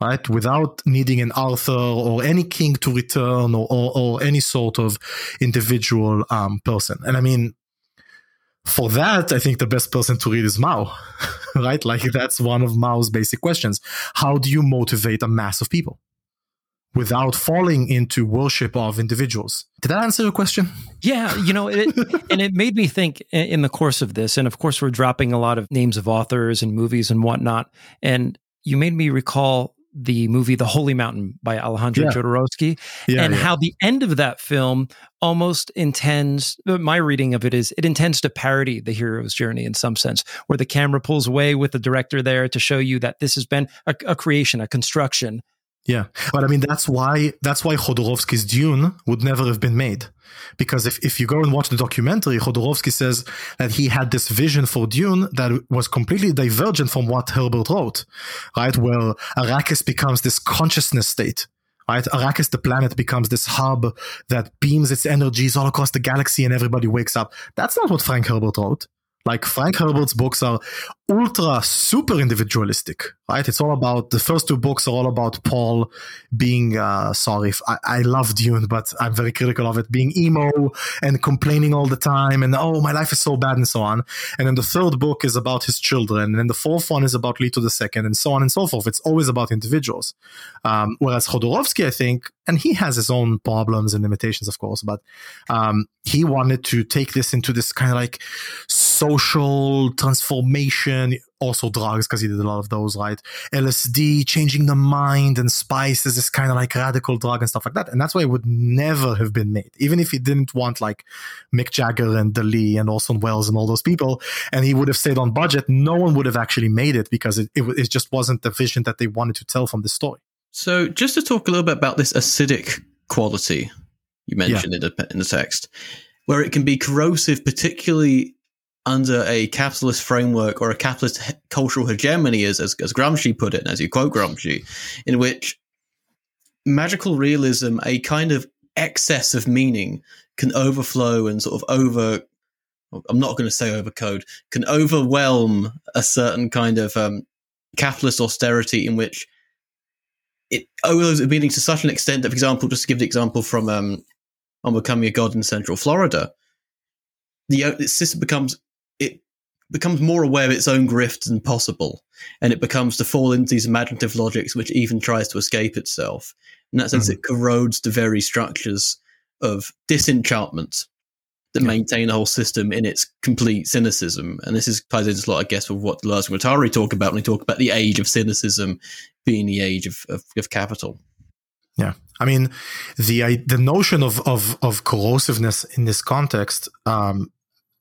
Speaker 3: right? Without needing an Arthur or any king to return or, or, or any sort of individual um, person. And I mean, for that, I think the best person to read is Mao, right? Like mm-hmm. that's one of Mao's basic questions. How do you motivate a mass of people without falling into worship of individuals? Did that answer your question?
Speaker 1: Yeah, you know, it, and it made me think in the course of this, and of course, we're dropping a lot of names of authors and movies and whatnot. And you made me recall the movie The Holy Mountain by Alejandro yeah. Jodorowsky yeah, and yeah. how the end of that film almost intends uh, my reading of it is it intends to parody the hero's journey in some sense where the camera pulls away with the director there to show you that this has been a, a creation a construction
Speaker 3: yeah, but I mean that's why that's why Jodorowsky's Dune would never have been made, because if, if you go and watch the documentary, Jodorowsky says that he had this vision for Dune that was completely divergent from what Herbert wrote, right? Where Arrakis becomes this consciousness state, right? Arrakis, the planet, becomes this hub that beams its energies all across the galaxy, and everybody wakes up. That's not what Frank Herbert wrote. Like Frank Herbert's books are ultra super individualistic, right? It's all about the first two books are all about Paul being uh, sorry. I, I love Dune, but I'm very critical of it being emo and complaining all the time, and oh, my life is so bad, and so on. And then the third book is about his children, and then the fourth one is about Leto the second, and so on and so forth. It's always about individuals. Um, whereas Jodorowsky, I think, and he has his own problems and limitations, of course, but um, he wanted to take this into this kind of like social transformation fiction, also drugs because he did a lot of those, right? LSD, changing the mind, and spice is kind of like radical drug and stuff like that. And that's why it would never have been made, even if he didn't want like Mick Jagger and Dali and Orson Welles and all those people, and he would have stayed on budget. No one would have actually made it because it, it, it just wasn't the vision that they wanted to tell from the story.
Speaker 2: So, just to talk a little bit about this acidic quality you mentioned yeah. in, the, in the text, where it can be corrosive, particularly under a capitalist framework or a capitalist he- cultural hegemony, as, as, as Gramsci put it, and as you quote Gramsci, in which magical realism, a kind of excess of meaning, can overflow and sort of over. I'm not going to say overcode, can overwhelm a certain kind of um, capitalist austerity in which it overloads meaning to such an extent that, for example, just to give the example from um, on becoming a god in Central Florida, the, system becomes becomes more aware of its own grift than possible, and it becomes to fall into these imaginative logics which even tries to escape itself. In that sense, mm-hmm. it corrodes the very structures of disenchantment that yeah. maintain the whole system in its complete cynicism. And this is ties into a lot, I guess, with what Deleuze and Guattari talk about when they talk about the age of cynicism being the age of, of, of capital.
Speaker 3: Yeah, I mean, the the notion of of of corrosiveness in this context um,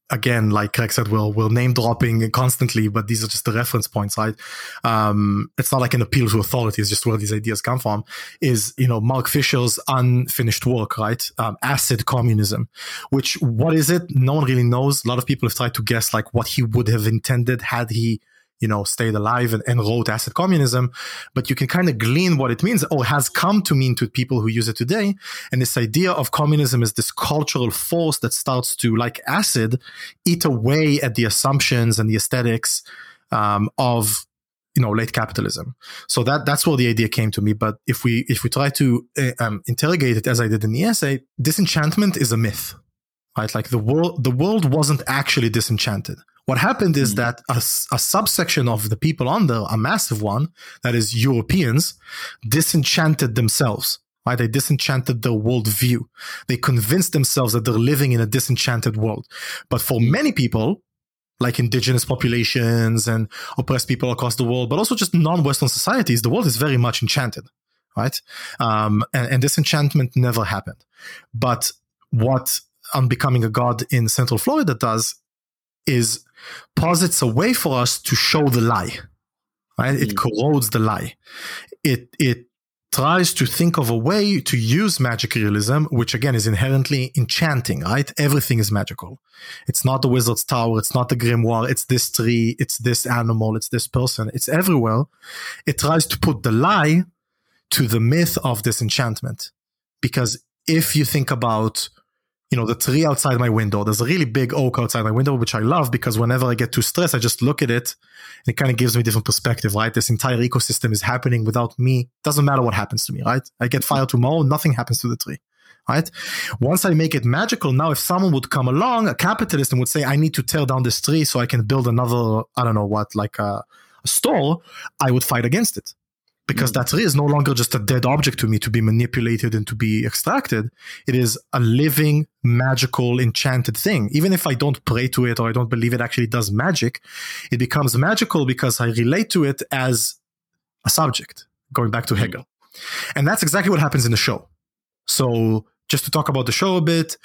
Speaker 3: again, like Craig said, we'll we'll name dropping constantly, but these are just the reference points, right? Um, it's not like an appeal to authority; it's just where these ideas come from. Is you know Mark Fisher's unfinished work, right? Um, Acid communism, which what is it? No one really knows. A lot of people have tried to guess like what he would have intended had he you know, stayed alive and, and wrote acid communism, but you can kind of glean what it means. Or has come to mean to people who use it today. And this idea of communism is this cultural force that starts to, like acid, eat away at the assumptions and the aesthetics um, of you know late capitalism. So that that's where the idea came to me. But if we if we try to uh, um, interrogate it as i did in the essay disenchantment is a myth right? Like the world the world wasn't actually disenchanted what happened is mm. that a, a, subsection of the people under, a massive one, that is Europeans, disenchanted themselves. Right? They disenchanted their worldview. They convinced themselves that they're living in a disenchanted world. But for many people, like indigenous populations and oppressed people across the world, but also just non-Western societies, the world is very much enchanted, right? Um, and, and disenchantment never happened. But what On Becoming a God in Central Florida does is posits a way for us to show the lie. Right? Mm. It corrodes the lie. It it tries to think of a way to use magic realism, which again is inherently enchanting, right? Everything is magical. It's not the wizard's tower, it's not the grimoire, it's this tree, it's this animal, it's this person, it's everywhere. It tries to put the lie to the myth of disenchantment. Because if you think about you know, the tree outside my window. There's a really big oak outside my window, which I love because whenever I get too stressed, I just look at it and it kind of gives me different perspective, right? This entire ecosystem is happening without me. Doesn't matter what happens to me, right? I get mm-hmm. fired tomorrow, nothing happens to the tree, right? Once I make it magical, now if someone would come along, a capitalist, and would say, I need to tear down this tree so I can build another, I don't know what, like a, a store, I would fight against it because mm. that tree is no longer just a dead object to me to be manipulated and to be extracted. It is a living, magical, enchanted thing. Even if I don't pray to it or I don't believe it actually does magic, it becomes magical because I relate to it as a subject, going back to mm. Hegel. And that's exactly what happens in the show. So just to talk about the show a bit,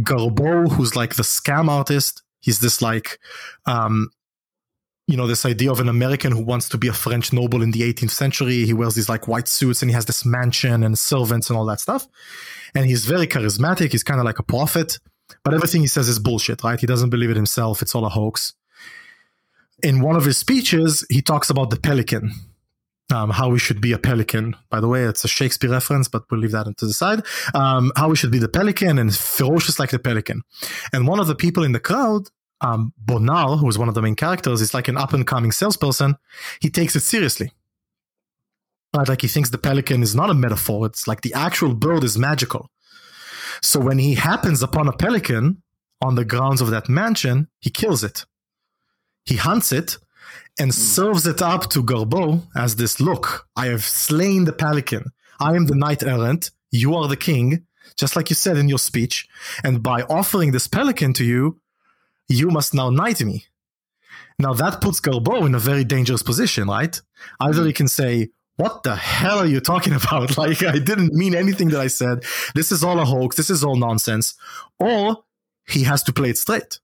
Speaker 3: Garbeau, who's like the scam artist, he's this like um, you know, this idea of an American who wants to be a French noble in the 18th century. He wears these like white suits and he has this mansion and servants and all that stuff. And he's very charismatic. He's kind of like a prophet, but everything he says is bullshit, right? He doesn't believe it himself. It's all a hoax. In one of his speeches, he talks about the pelican, um, how we should be a pelican. By the way, it's a Shakespeare reference, but we'll leave that to the side. Um, how we should be the pelican and ferocious like the pelican. And one of the people in the crowd um, Bonar, who is one of the main characters, is like an up and coming salesperson. He takes it seriously. Right? Like he thinks the pelican is not a metaphor. It's like the actual bird is magical. So when he happens upon a pelican on the grounds of that mansion, he kills it. He hunts it and mm. serves it up to Garbeau as this look, I have slain the pelican. I am the knight errant. You are the king, just like you said in your speech. And by offering this pelican to you, you must now knight me. Now that puts Garbeau in a very dangerous position, right? Either he can say, what the hell are you talking about? Like, I didn't mean anything that I said. This is all a hoax. This is all nonsense. Or he has to play it straight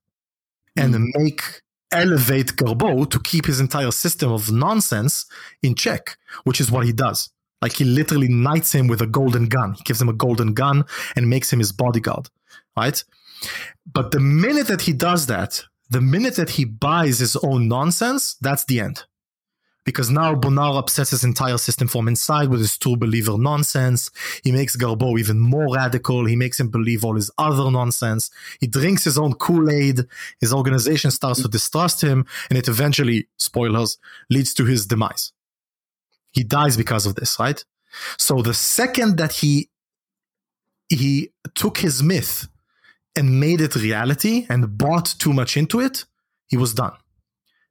Speaker 3: and
Speaker 2: Mm.
Speaker 3: make elevate Garbeau to keep his entire system of nonsense in check, which is what he does. Like he literally knights him with a golden gun. He gives him a golden gun and makes him his bodyguard, right? But the minute that he does that, the minute that he buys his own nonsense, that's the end. Because now Bonar upsets his entire system from inside with his true believer nonsense. He makes Garbeau even more radical. He makes him believe all his other nonsense. He drinks his own Kool-Aid. His organization starts to distrust him, and it eventually, spoilers, leads to his demise. He dies because of this, right? So the second that he he took his myth and made it reality and bought too much into it, he was done.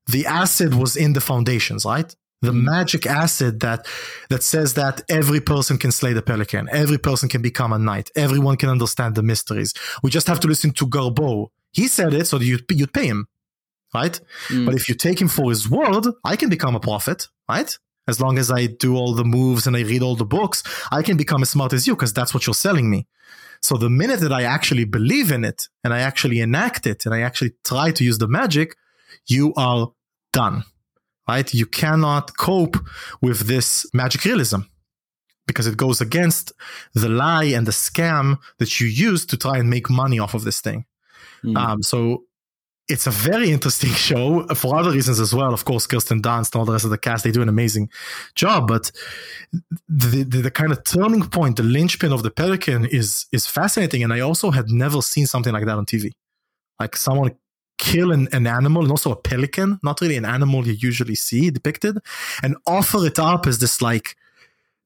Speaker 3: The acid was in the foundations, right? The magic acid that that says that every person can slay the pelican, every person can become a knight, everyone can understand the mysteries. We just have to listen to Garbeau. He said it, so you'd, you'd pay him, right?
Speaker 2: Mm.
Speaker 3: But if you take him for his word, I can become a prophet, right? As long as I do all the moves and I read all the books, I can become as smart as you because that's what you're selling me. So the minute that I actually believe in it and I actually enact it and I actually try to use the magic, you are done, right? You cannot cope with this magic realism because it goes against the lie and the scam that you use to try and make money off of this thing.
Speaker 2: Mm.
Speaker 3: Um, so it's a very interesting show for other reasons as well. Of course, Kirsten Dunst and all the rest of the cast, they do an amazing job. But the, the, the kind of turning point, the linchpin of the Pelican is, is fascinating. And I also had never seen something like that on TV. Like someone kill an, an animal and also a pelican, not really an animal you usually see depicted, and offer it up as this like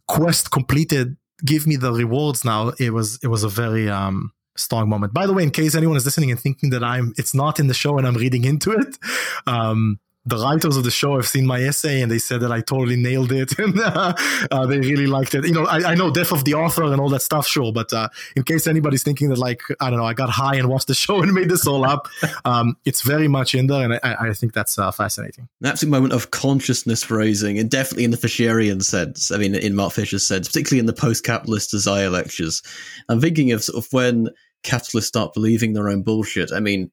Speaker 3: quest completed. Give me the rewards now. It was, it was a very, um, strong moment. By the way, in case anyone is listening and thinking that I'm, it's not in the show and I'm reading into it, um, the writers of the show have seen my essay and they said that I totally nailed it and uh, uh, they really liked it. You know, I, I know death of the author and all that stuff, sure, but uh, in case anybody's thinking that like I don't know, I got high and watched the show and made this all up, um, it's very much in there, and I, I think that's uh, fascinating.
Speaker 2: An absolute moment of consciousness raising, and definitely in the Fisherian sense. I mean, in Mark Fisher's sense, particularly in the post-capitalist desire lectures. I'm thinking of sort of when capitalists start believing their own bullshit. I mean,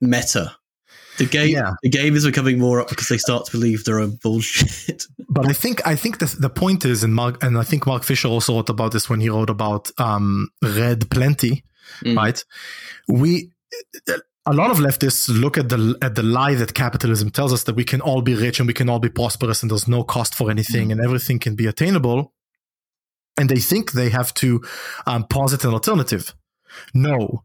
Speaker 2: meta. The game,
Speaker 3: Yeah.
Speaker 2: the game is becoming more up because they start to believe their own bullshit.
Speaker 3: But I think I think the the point is, and Mark and I think Mark Fisher also wrote about this when he wrote about um, Red Plenty,
Speaker 2: Mm.
Speaker 3: right? We a lot of leftists look at the at the lie that capitalism tells us that we can all be rich and we can all be prosperous and there's no cost for anything and everything can be attainable, and they think they have to um, posit an alternative. No,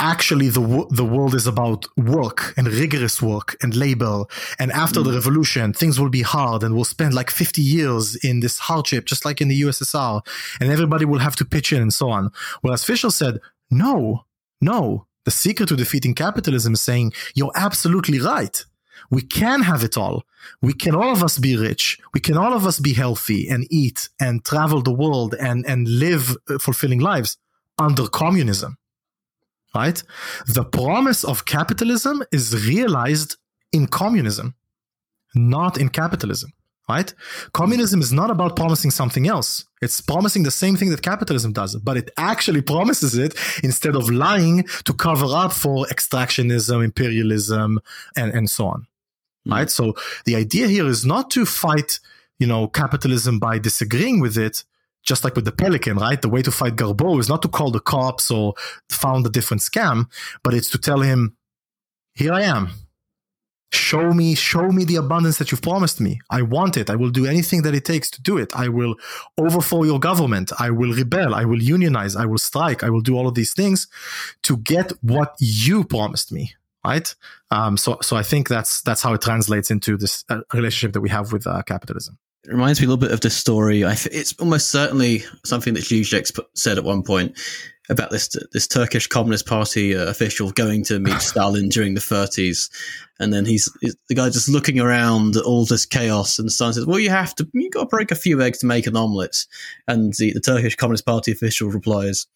Speaker 3: actually the the world is about work and rigorous work and labor. And after the revolution things will be hard and we'll spend like 50 years in this hardship just like in the USSR and everybody will have to pitch in and so on. Whereas Fisher said no no. The secret to defeating capitalism is saying you're absolutely right. We can have it all. We can all of us be rich. We can all of us be healthy and eat and travel the world and and live uh, fulfilling lives under communism right? The promise of capitalism is realized in communism, not in capitalism, right? Communism is not about promising something else. It's promising the same thing that capitalism does, but it actually promises it instead of lying to cover up for extractionism, imperialism, and, and so on, hmm. right? So the idea here is not to fight, you know, capitalism by disagreeing with it, just like with the Pelican, right? The way to fight Garbeau is not to call the cops or found a different scam, but it's to tell him, here I am. Show me, show me the abundance that you've promised me. I want it. I will do anything that it takes to do it. I will overthrow your government. I will rebel. I will unionize. I will strike. I will do all of these things to get what you promised me. Right. Um, so, so I think that's, that's how it translates into this uh, relationship that we have with uh, capitalism.
Speaker 2: It reminds me a little bit of this story. I th- it's almost certainly something that Zizek said at one point about this this Turkish Communist Party uh, official going to meet Stalin during the 30s, and then he's, he's the guy just looking around at all this chaos, and Stalin says, "Well, you have to you got to break a few eggs to make an omelette," and the, the Turkish Communist Party official replies.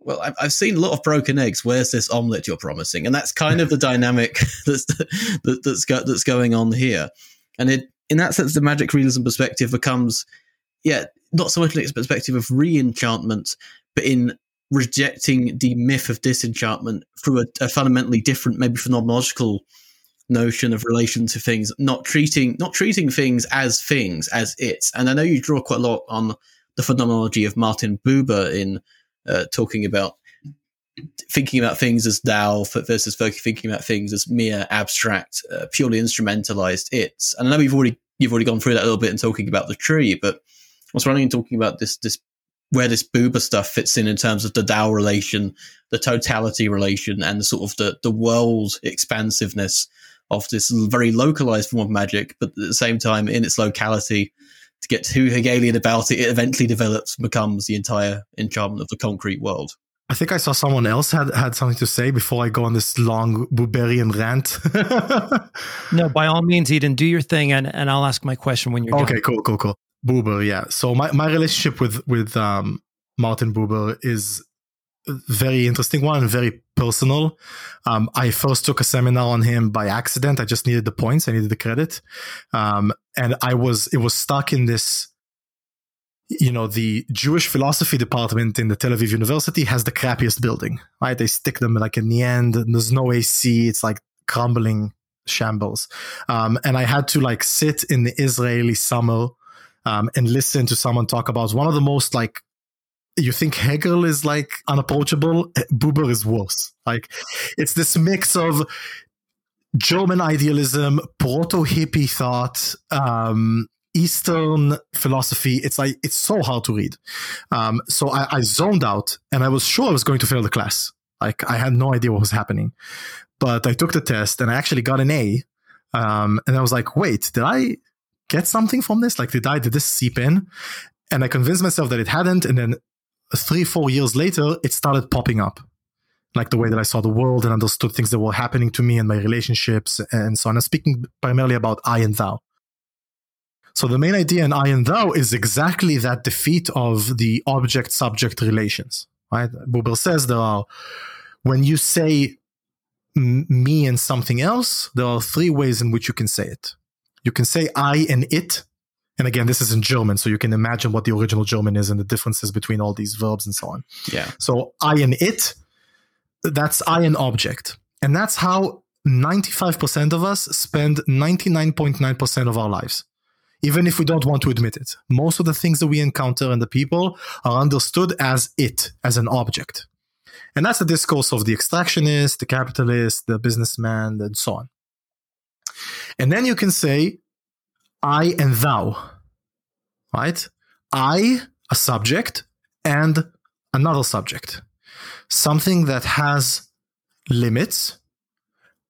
Speaker 2: well, I've, I've seen a lot of broken eggs. Where's this omelet you're promising? And that's kind of the dynamic that's that, that's go, that's going on here. And it, in that sense, the magic realism perspective becomes, yeah, not so much its perspective of re-enchantment, but in rejecting the myth of disenchantment through a, a fundamentally different, maybe phenomenological notion of relation to things, not treating not treating things as things, as it's. And I know you draw quite a lot on the phenomenology of Martin Buber in uh, talking about thinking about things as thou versus thinking about things as mere abstract, uh, purely instrumentalized it's. And I know you've already you've already gone through that a little bit in talking about the tree, but I was running and talking about this this where this Buber stuff fits in in terms of the Tao relation, the totality relation, and the sort of the the world expansiveness of this very localized form of magic, but at the same time in its locality. To get too Hegelian about it, it eventually develops and becomes the entire enchantment of the concrete world.
Speaker 3: I think I saw someone else had had something to say before I go on this long Buberian rant.
Speaker 1: no, by all means, Eden, do your thing, and, and I'll ask my question when you're done.
Speaker 3: okay.
Speaker 1: done.
Speaker 3: Cool, cool, cool. Buber, yeah. So my, my relationship with with um, Martin Buber is a very interesting one, very personal. Um, I first took a seminar on him by accident. I just needed the points. I needed the credit. Um, and I was, it was stuck in this, you know, the Jewish philosophy department in the Tel Aviv University has the crappiest building, right? They stick them like in the end. There's no AC. It's like crumbling shambles. Um, and I had to like sit in the Israeli summer, um, and listen to someone talk about one of the most like you think Hegel is like unapproachable, Buber is worse. Like it's this mix of German idealism, proto hippie thought, um, Eastern philosophy. It's like it's so hard to read. Um, so I, I zoned out, and I was sure I was going to fail the class. Like I had no idea what was happening, but I took the test and I actually got an A. Um, and I was like, wait, did I get something from this? Like, did I did this seep in? And I convinced myself that it hadn't. And then three, four years later, it started popping up. Like the way that I saw the world and understood things that were happening to me and my relationships and so on. I'm speaking primarily about I and thou. So the main idea in I and thou is exactly that defeat of the object subject relations, right? Buber says there are, when you say me and something else, there are three ways in which you can say it. You can say I and it, and again, this is in German, so you can imagine what the original German is and the differences between all these verbs and so on.
Speaker 2: Yeah.
Speaker 3: So I and it, that's I and object. And that's how 95% of us spend 99.9% of our lives. Even if we don't want to admit it, most of the things that we encounter and the people are understood as it, as an object. And that's the discourse of the extractionist, the capitalist, the businessman, and so on. And then you can say, I and thou, right? I, a subject, and another subject. Something that has limits,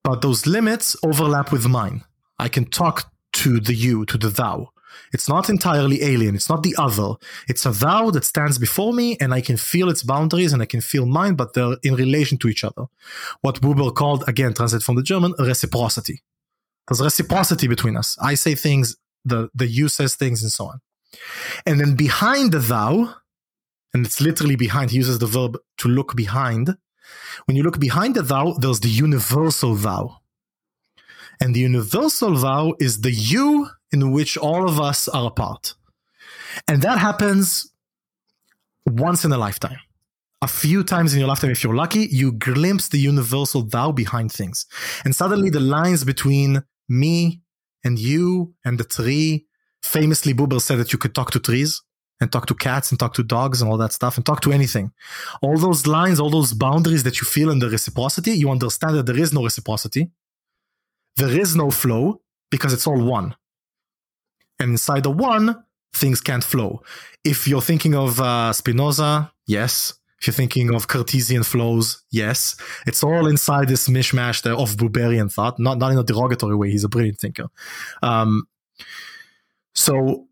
Speaker 3: but those limits overlap with mine. I can talk to the you, to the thou. It's not entirely alien. It's not the other. It's a thou that stands before me and I can feel its boundaries and I can feel mine, but they're in relation to each other. What Buber called, again, translated from the German, reciprocity. There's reciprocity between us. I say things, the, the you says things, and so on. And then behind the thou, and it's literally behind, he uses the verb to look behind. When you look behind the thou, there's the universal thou. And the universal thou is the you in which all of us are a part. And that happens once in a lifetime. A few times in your lifetime, if you're lucky, you glimpse the universal thou behind things. And suddenly the lines between me and you and the tree. Famously, Buber said that you could talk to trees and talk to cats and talk to dogs and all that stuff and talk to anything. All those lines, all those boundaries that you feel in the reciprocity, you understand that there is no reciprocity. There is no flow because it's all one. And inside the one, things can't flow. If you're thinking of uh, Spinoza, yes. If you're thinking of Cartesian flows, yes. It's all inside this mishmash of Buberian thought, not, not in a derogatory way. He's a brilliant thinker. Um, so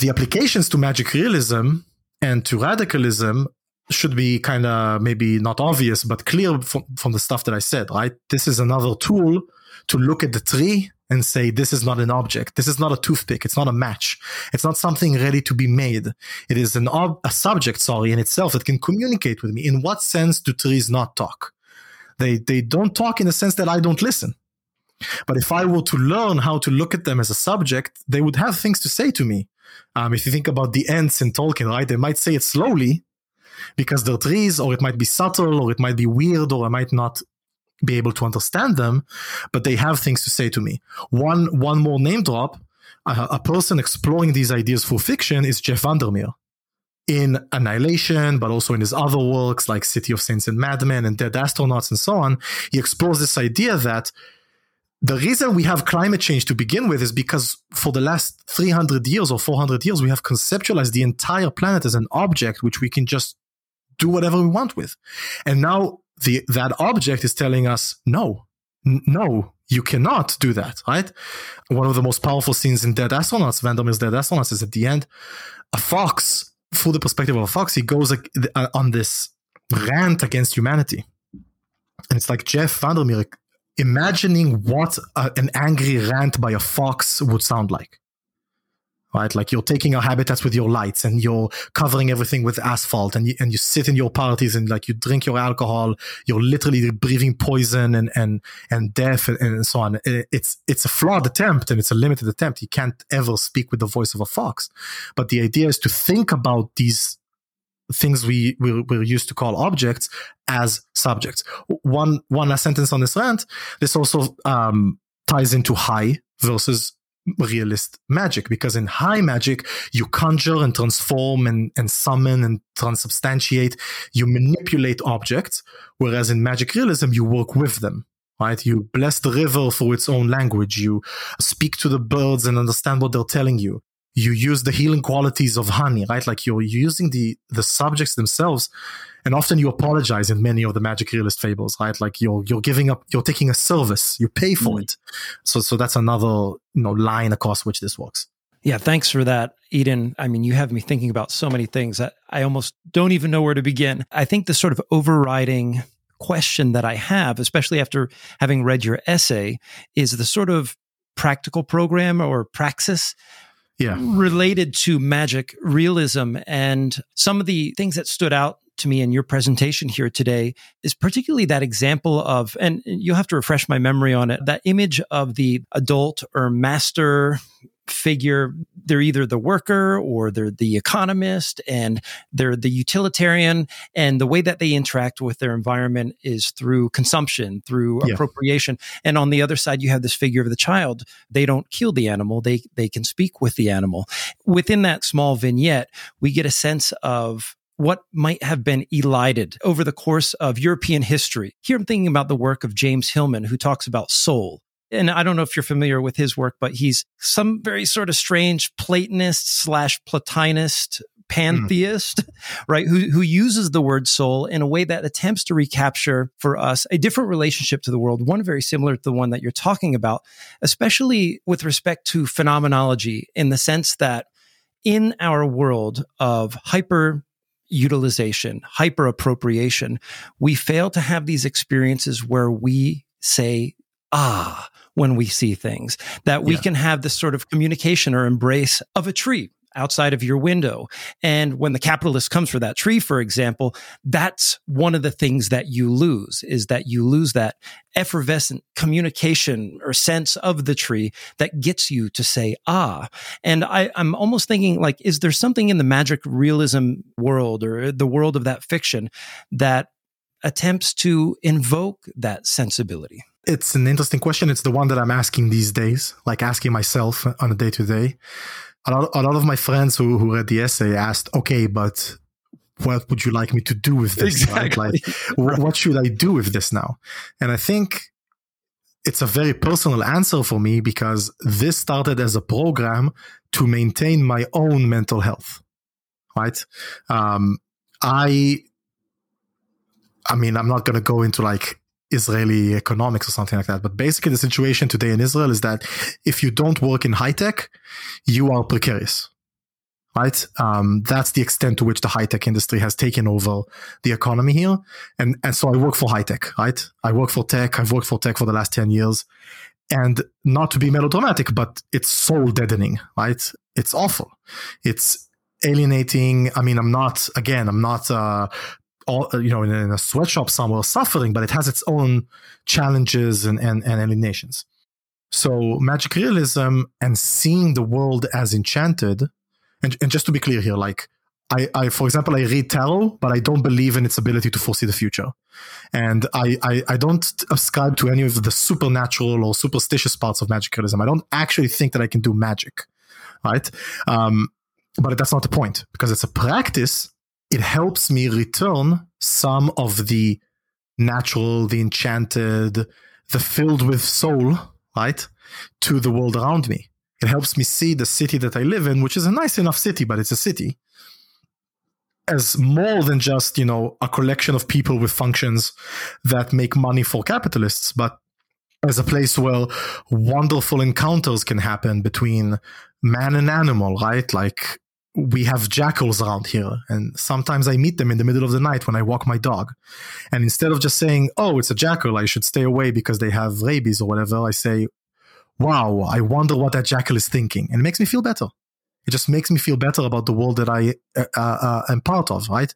Speaker 3: the applications to magic realism and to radicalism should be kind of maybe not obvious, but clear from, from the stuff that I said, right? This is another tool to look at the tree and say, this is not an object. This is not a toothpick. It's not a match. It's not something ready to be made. It is an ob- a subject, sorry, in itself that can communicate with me. In what sense do trees not talk? They, they don't talk in the sense that I don't listen. But if I were to learn how to look at them as a subject, they would have things to say to me. Um, if you think about the Ents in Tolkien, right, they might say it slowly because they're trees, or it might be subtle, or it might be weird, or I might not be able to understand them, but they have things to say to me. One one more name drop: a, a person exploring these ideas for fiction is Jeff Vandermeer in Annihilation, but also in his other works like City of Saints and Madmen and Dead Astronauts and so on. He explores this idea that the reason we have climate change to begin with is because for the last 300 years or 400 years, we have conceptualized the entire planet as an object which we can just do whatever we want with. And now the, that object is telling us, no, n- no, you cannot do that, right? One of the most powerful scenes in Dead Astronauts, Vandermeer's Dead Astronauts, is at the end, a fox, through the perspective of a fox, he goes uh, on this rant against humanity. And it's like Jeff Vandermeer imagining what a, an angry rant by a fox would sound like right? Like you're taking our habitats with your lights and you're covering everything with asphalt and you, and you sit in your parties and like you drink your alcohol. You're literally breathing poison and, and, and death and, and so on. It's, it's a flawed attempt and it's a limited attempt. You can't ever speak with the voice of a fox. But the idea is to think about these things we we're, we're, used to call objects as subjects. One one last sentence on this rant. This also um, ties into high versus realist magic because in high magic you conjure and transform and, and summon and transubstantiate. You manipulate objects whereas in magic realism you work with them right? You bless the river for its own language. You speak to the birds and understand what they're telling you you use the healing qualities of honey right? Like you're using the the subjects themselves and often you apologize in many of the magic realist fables right? Like you're you're giving up you're taking a service you pay for mm. it. So so that's another you know line across which this works.
Speaker 1: Yeah thanks for that eden. I mean you have me thinking about so many things that i almost don't even know where to begin. I think the sort of overriding question that i have especially after having read your essay is the sort of practical program or praxis
Speaker 3: yeah.
Speaker 1: related to magic realism and some of the things that stood out to me in your presentation here today is particularly that example of, and you'll have to refresh my memory on it, that image of the adult or master figure. They're either the worker or they're the economist and they're the utilitarian. And the way that they interact with their environment is through consumption, through yeah. appropriation. And on the other side, you have this figure of the child. They don't kill the animal. They, they can speak with the animal. Within that small vignette, we get a sense of what might have been elided over the course of European history. Here I'm thinking about the work of James Hillman, who talks about soul. And I don't know if you're familiar with his work, but he's some very sort of strange Platonist slash Platonist pantheist, mm. right? Who, who uses the word soul in a way that attempts to recapture for us a different relationship to the world, one very similar to the one that you're talking about, especially with respect to phenomenology in the sense that in our world of hyper utilization, hyper appropriation, we fail to have these experiences where we say, ah, when we see things, that we yeah. can have this sort of communication or embrace of a tree outside of your window. And when the capitalist comes for that tree, for example, that's one of the things that you lose is that you lose that effervescent communication or sense of the tree that gets you to say, ah. And I, I'm almost thinking like, is there something in the magic realism world or the world of that fiction that attempts to invoke that sensibility?
Speaker 3: It's an interesting question. It's the one that I'm asking these days, like asking myself on a day to day a lot, a lot of my friends who, who read the essay asked, okay, but what would you like me to do with this?
Speaker 1: Exactly.
Speaker 3: Right? Like, what should I do with this now? And I think it's a very personal answer for me because this started as a program to maintain my own mental health. Right. Um, I, I mean, I'm not going to go into like Israeli economics or something like that. But basically, the situation today in Israel is that if you don't work in high tech, you are precarious. Right? Um, that's the extent to which the high tech industry has taken over the economy here. And, and so I work for high tech, right? I work for tech. I've worked for tech for the last 10 years. and not to be melodramatic, but it's soul deadening, right? It's awful. It's alienating. I mean, I'm not, again, I'm not, uh, all, you know, in, in a sweatshop somewhere suffering, but it has its own challenges and, and, and alienations. So magic realism and seeing the world as enchanted, and, and just to be clear here, like I, I, for example, I read tarot, but I don't believe in its ability to foresee the future. And I, I, I don't ascribe to any of the supernatural or superstitious parts of magic realism. I don't actually think that I can do magic, right? Um, but that's not the point because it's a practice. It helps me return some of the natural, the enchanted, the filled with soul, right, to the world around me. It helps me see the city that I live in, which is a nice enough city, but it's a city as more than just you know a collection of people with functions that make money for capitalists but as a place where wonderful encounters can happen between man and animal right like we have jackals around here and sometimes i meet them in the middle of the night when i walk my dog and instead of just saying oh it's a jackal i should stay away because they have rabies or whatever i say wow i wonder what that jackal is thinking and it makes me feel better it just makes me feel better about the world that I uh, uh, uh, am part of, right?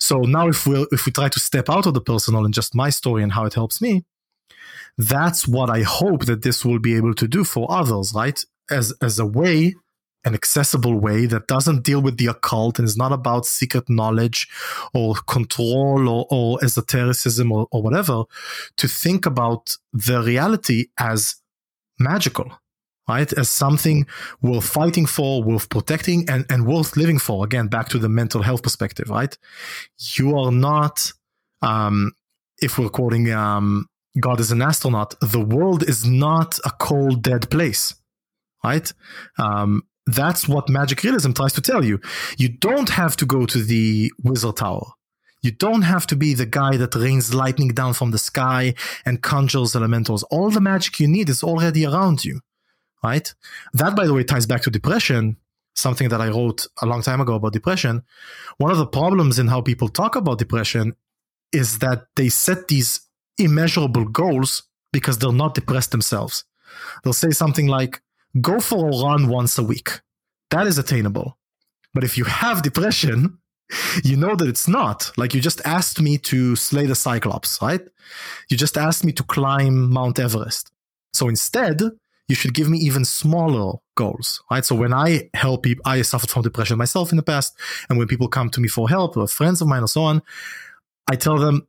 Speaker 3: So now, if we if we try to step out of the personal and just my story and how it helps me, that's what I hope that this will be able to do for others, right? As as a way, an accessible way that doesn't deal with the occult and is not about secret knowledge or control or, or esotericism or, or whatever, to think about the reality as magical right? As something worth fighting for, worth protecting, and, and worth living for. Again, back to the mental health perspective, right? You are not, um, if we're quoting um, God is an astronaut, the world is not a cold, dead place, right? Um, that's what magic realism tries to tell you. You don't have to go to the wizard tower. You don't have to be the guy that rains lightning down from the sky and conjures elementals. All the magic you need is already around you right? That, by the way, ties back to depression, something that I wrote a long time ago about depression. One of the problems in how people talk about depression is that they set these immeasurable goals because they're not depressed themselves. They'll say something like, go for a run once a week. That is attainable. But if you have depression, you know that it's not. Like you just asked me to slay the Cyclops, right? You just asked me to climb Mount Everest. So instead, you should give me even smaller goals, right? So when I help people, I suffered from depression myself in the past. And when people come to me for help or friends of mine or so on, I tell them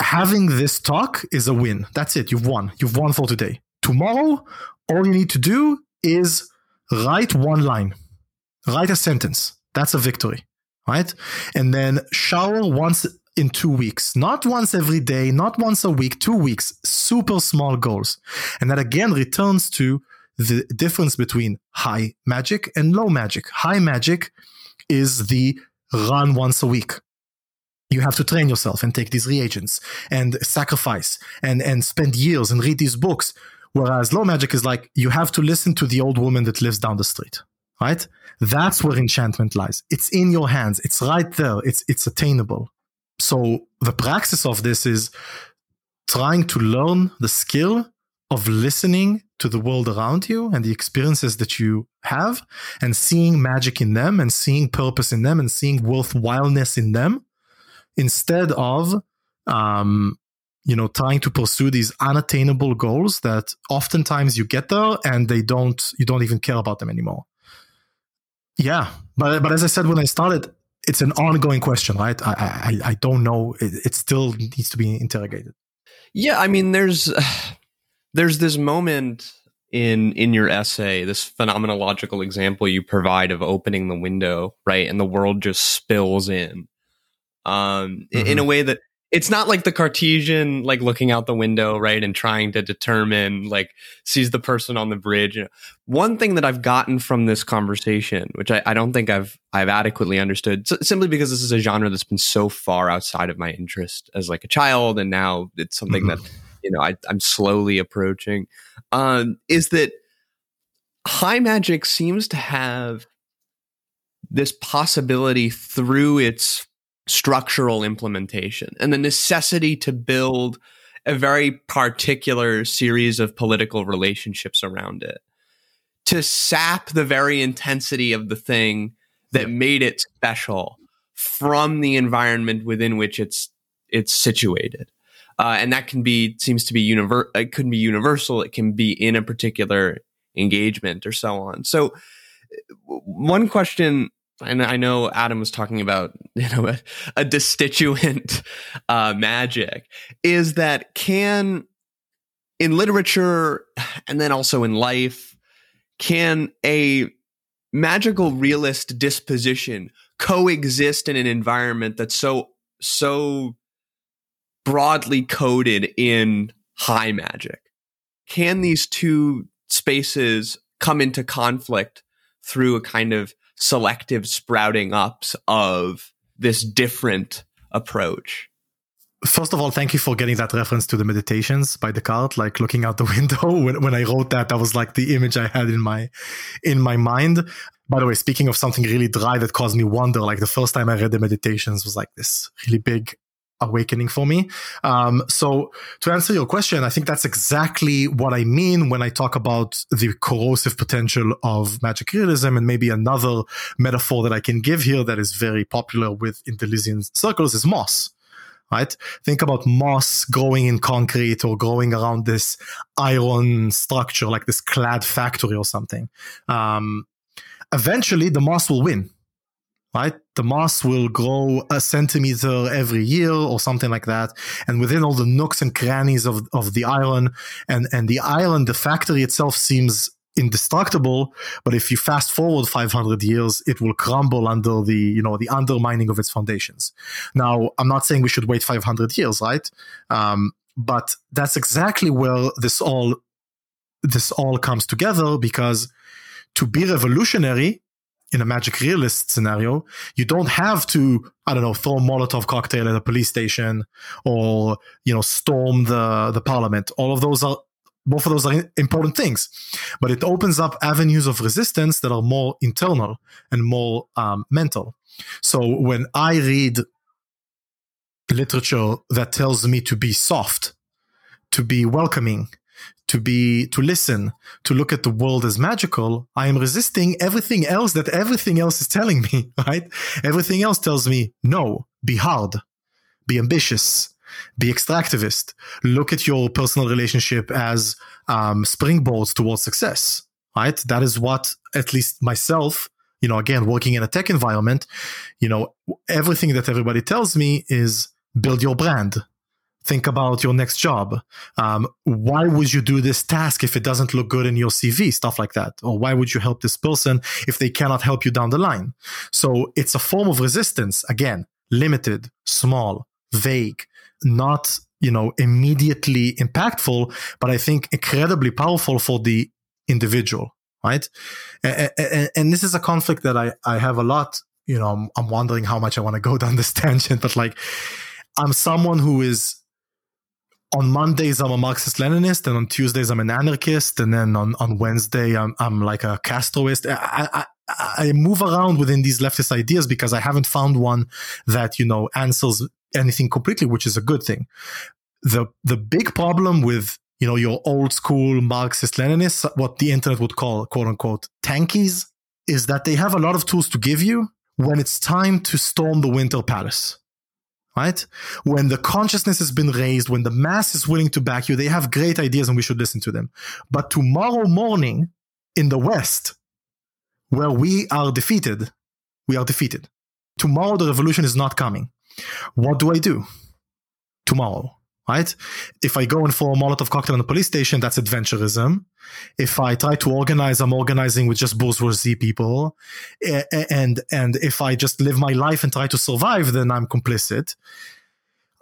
Speaker 3: having this talk is a win. That's it. You've won. You've won for today. Tomorrow, all you need to do is write one line, write a sentence. That's a victory, right? And then shower once in two weeks, not once every day, not once a week, two weeks, super small goals. And that again returns to the difference between high magic and low magic. High magic is the run once a week. You have to train yourself and take these reagents and sacrifice and, and spend years and read these books. Whereas low magic is like you have to listen to the old woman that lives down the street, right? That's where enchantment lies. It's in your hands. It's right there. It's, it's attainable. So the praxis of this is trying to learn the skill of listening to the world around you and the experiences that you have and seeing magic in them and seeing purpose in them and seeing worthwhileness in them instead of um, you know trying to pursue these unattainable goals that oftentimes you get there and they don't you don't even care about them anymore yeah but but as i said when i started it's an ongoing question, right? I I, I don't know. It, it, still needs to be interrogated.
Speaker 4: Yeah, I mean, there's there's this moment in in your essay, this phenomenological example you provide of opening the window, right, and the world just spills in, um, mm-hmm. in a way that it's not like the Cartesian, like looking out the window, right, and trying to determine, like, sees the person on the bridge. One thing that I've gotten from this conversation, which I, I don't think I've I've adequately understood, so, simply because this is a genre that's been so far outside of my interest as like a child, and now it's something mm-hmm. that you know I, am slowly approaching, um, is that high magic seems to have this possibility through its structural implementation and the necessity to build a very particular series of political relationships around it. To sap the very intensity of the thing that made it special from the environment within which it's it's situated. Uh, and that can be seems to be univer- it can be universal it can be in a particular engagement or so on. So one question and I know Adam was talking about you know a, a destituent uh, magic is that can in literature and then also in life can a magical realist disposition coexist in an environment that's so so broadly coded in high magic? Can these two spaces come into conflict through a kind of selective sprouting ups of this different approach
Speaker 3: First of all, thank you for getting that reference to the meditations by Descartes, like looking out the window. When, when I wrote that, that was like the image I had in my, in my mind. By the way, speaking of something really dry that caused me wonder, like the first time I read the meditations was like this really big awakening for me. Um, so to answer your question, I think that's exactly what I mean when I talk about the corrosive potential of magic realism and maybe another metaphor that I can give here that is very popular with in circles is moss right? Think about moss growing in concrete or growing around this iron structure, like this clad factory or something. Um, eventually, the moss will win, right? The moss will grow a centimeter every year or something like that. And within all the nooks and crannies of, of the island and, and the island, the factory itself seems indestructible but if you fast forward 500 years it will crumble under the you know the undermining of its foundations now i'm not saying we should wait 500 years right um, but that's exactly where this all this all comes together because to be revolutionary in a magic realist scenario you don't have to i don't know throw a molotov cocktail at a police station or you know storm the the parliament. All of those are both of those are important things. But it opens up avenues of resistance that are more internal and more um, mental. So when i read literature that tells me to be soft to be welcoming to be to listen to look at the world as magical i am resisting everything else that everything else is telling me right? Everything else tells me no be hard be ambitious be extractivist. Look at your personal relationship as um, springboards towards success right? That is what at least myself you know again working in a tech environment you know everything that everybody tells me is build your brand think about your next job. Um, why would you do this task if it doesn't look good in your cv stuff like that. Or why would you help this person if they cannot help you down the line? So it's a form of resistance again limited small vague not you know immediately impactful but i think incredibly powerful for the individual right? And, and, this is a conflict that i i have a lot you know i'm, I'm wondering how much i want to go down this tangent but like i'm someone who is on Mondays I'm a Marxist Leninist, and on Tuesdays I'm an anarchist, and then on, on Wednesday I'm I'm like a Castroist. I, I I move around within these leftist ideas because I haven't found one that you know answers anything completely, which is a good thing. The the big problem with you know your old school Marxist Leninists, what the internet would call quote unquote tankies, is that they have a lot of tools to give you when it's time to storm the Winter Palace. Right? When the consciousness has been raised, when the mass is willing to back you, they have great ideas and we should listen to them. But tomorrow morning in the West, where we are defeated, we are defeated. Tomorrow the revolution is not coming. What do I do tomorrow? Right? If I go and throw a Molotov cocktail in a police station, that's adventurism. If I try to organize, I'm organizing with just bourgeoisie people. And, and if I just live my life and try to survive, then I'm complicit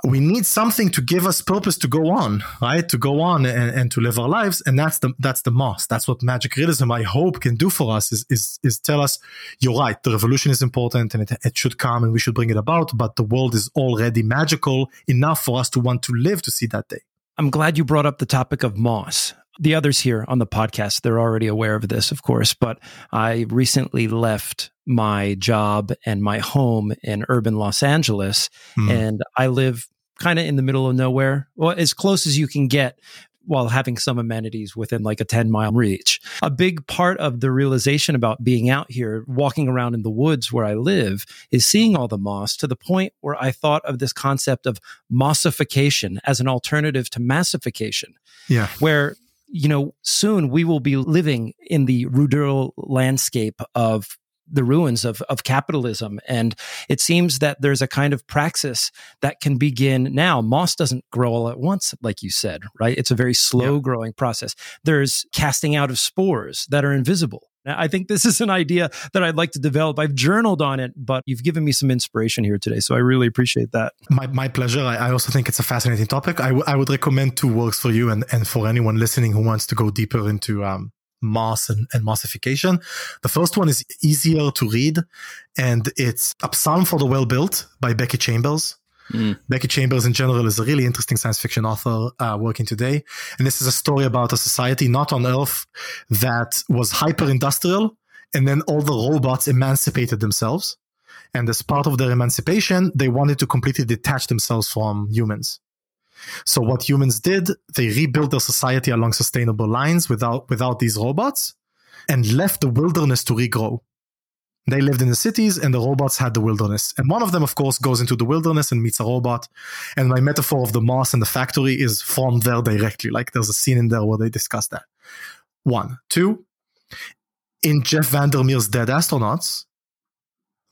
Speaker 3: we need something to give us purpose to go on, right? To go on and, and to live our lives. And that's the, that's the moss. That's what magic realism, I hope, can do for us is, is, is tell us, you're right. The revolution is important and it, it should come and we should bring it about. But the world is already magical enough for us to want to live to see that day.
Speaker 1: I'm glad you brought up the topic of moss the others here on the podcast, they're already aware of this, of course, but I recently left my job and my home in urban Los Angeles, mm. and I live kind of in the middle of nowhere. Well, as close as you can get while having some amenities within like a 10 mile reach. A big part of the realization about being out here, walking around in the woods where I live, is seeing all the moss to the point where I thought of this concept of mossification as an alternative to massification.
Speaker 3: Yeah.
Speaker 1: Where you know, soon we will be living in the rural landscape of the ruins of, of capitalism. And it seems that there's a kind of praxis that can begin now. Moss doesn't grow all at once, like you said, right? It's a very slow yeah. growing process. There's casting out of spores that are invisible. Now, I think this is an idea that I'd like to develop. I've journaled on it, but you've given me some inspiration here today. So I really appreciate that.
Speaker 3: My, my pleasure. I, I also think it's a fascinating topic. I, w- I would recommend two works for you and, and for anyone listening who wants to go deeper into um, moss and, and mossification. The first one is easier to read, and it's A Psalm for the Wild Built by Becky Chambers. Mm. Becky Chambers, in general, is a really interesting science fiction author uh, working today. And this is a story about a society not on Earth that was hyper industrial, and then all the robots emancipated themselves. And as part of their emancipation, they wanted to completely detach themselves from humans. So what humans did, they rebuilt their society along sustainable lines without without these robots and left the wilderness to regrow. They lived in the cities and the robots had the wilderness. And one of them, of course, goes into the wilderness and meets a robot. And my metaphor of the moss and the factory is from there directly. Like there's a scene in there where they discuss that. One. Two, in Jeff Vandermeer's Dead Astronauts,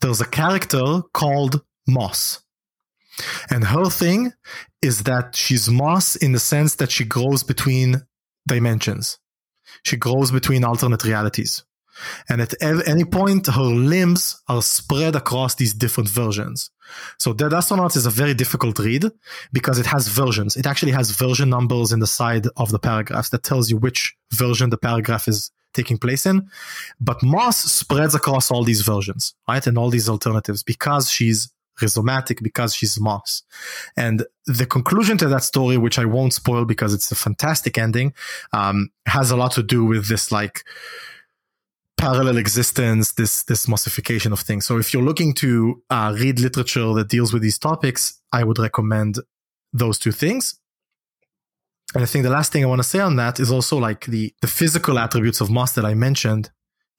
Speaker 3: there's a character called Moss. And her thing is that she's moss in the sense that she grows between dimensions. She grows between alternate realities. And at any point, her limbs are spread across these different versions. So Dead Astronauts is a very difficult read because it has versions. It actually has version numbers in the side of the paragraphs that tells you which version the paragraph is taking place in. But Moss spreads across all these versions, right? And all these alternatives because she's rhizomatic because she's moss. And the conclusion to that story, which I won't spoil because it's a fantastic ending, um, has a lot to do with this like parallel existence, this this mossification of things. So if you're looking to uh, read literature that deals with these topics, I would recommend those two things. And I think the last thing I want to say on that is also like the the physical attributes of moss that I mentioned,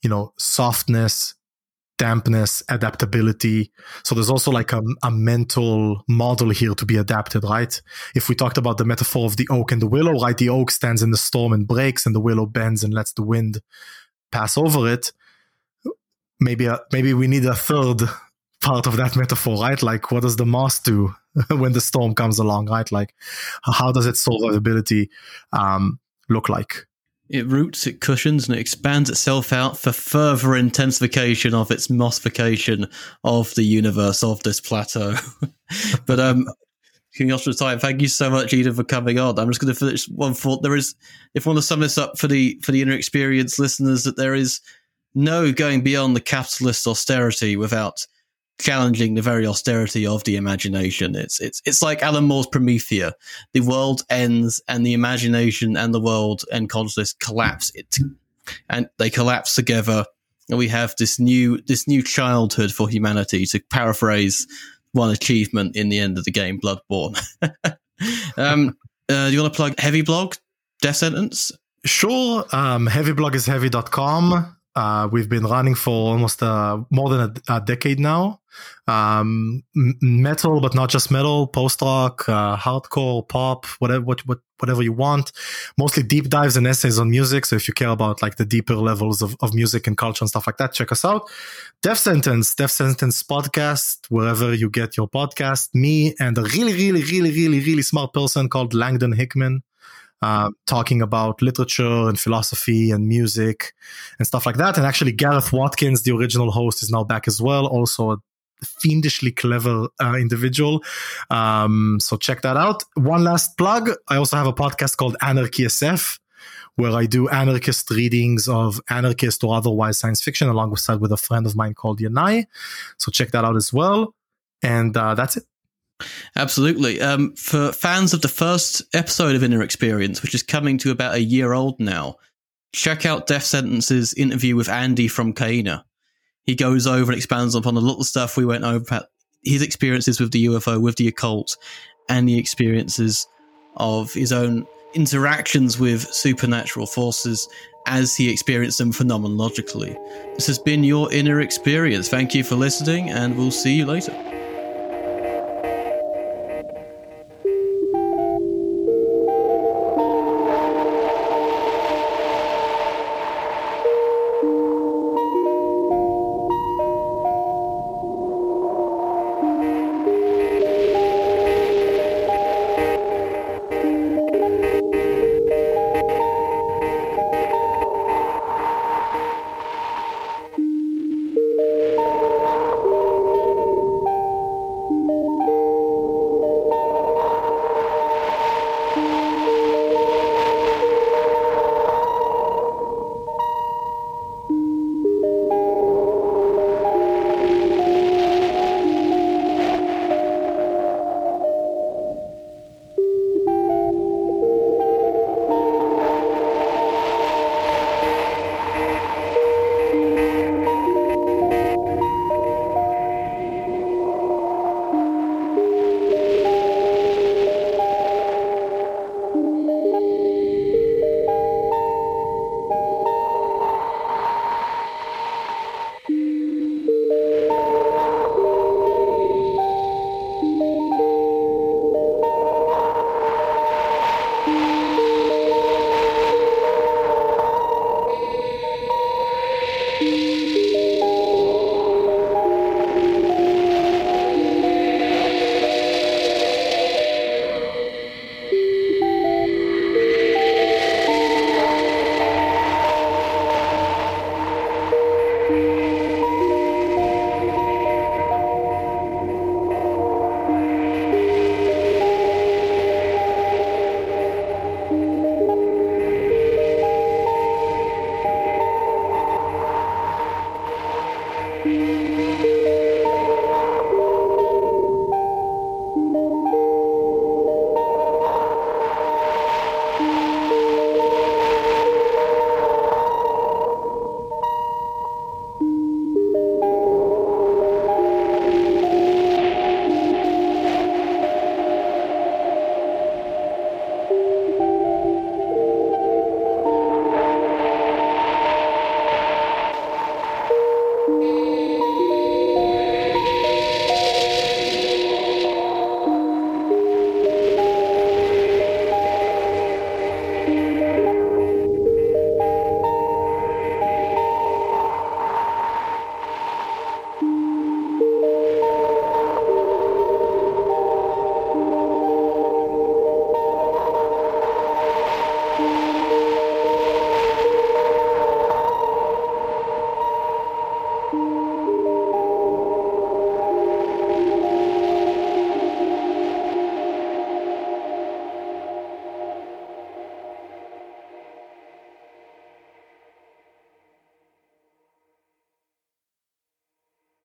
Speaker 3: you know, softness, dampness, adaptability. So there's also like a, a, mental model here to be adapted, right? If we talked about the metaphor of the oak and the willow, right? The oak stands in the storm and breaks and the willow bends and lets the wind pass over it. Maybe, a, maybe we need a third part of that metaphor, right? Like what does the moss do when the storm comes along, right? Like how does its survivability um, look like?
Speaker 2: It roots, it cushions, and it expands itself out for further intensification of its mossification of the universe of this plateau. but um, King Oscar time. Thank you so much, Eden, for coming on. I'm just going to finish one thought. There is, if I want to sum this up for the for the inner experience listeners, that there is no going beyond the capitalist austerity without challenging the very austerity of the imagination. It's it's it's like Alan Moore's Promethea. The world ends, and the imagination and the world and consciousness collapse. It and they collapse together, and we have this new this new childhood for humanity. To paraphrase one achievement in the end of the game, Bloodborne. um, uh, do you want to plug Heavy Blog, Death Sentence?
Speaker 3: Sure. Um, heavyblog is heavy.com. Uh, we've been running for almost uh, more than a, a decade now. Um, metal, but not just metal, post rock, uh, hardcore, pop, whatever, what, what, whatever you want. Mostly deep dives and essays on music. So if you care about like the deeper levels of, of music and culture and stuff like that, check us out. Death Sentence, Death Sentence podcast, wherever you get your podcast. Me and a really, really, really, really, really smart person called Langdon Hickman uh, talking about literature and philosophy and music and stuff like that. And actually, Gareth Watkins, the original host, is now back as well. Also, a fiendishly clever uh, individual. Um, so check that out. One last plug: I also have a podcast called Anarchy SF. Where I do anarchist readings of anarchist or otherwise science fiction alongside with a friend of mine called Yanai. So check that out as well. And uh, that's it.
Speaker 2: Absolutely. Um, for fans of the first episode of Inner Experience, which is coming to about a year old now, check out Death Sentence's interview with Andy from Kaina. He goes over and expands upon a lot of stuff we went over about his experiences with the UFO, with the occult, and the experiences of his own interactions with supernatural forces as he experienced them phenomenologically. This has been your inner experience. Thank you for listening, and we'll see you later.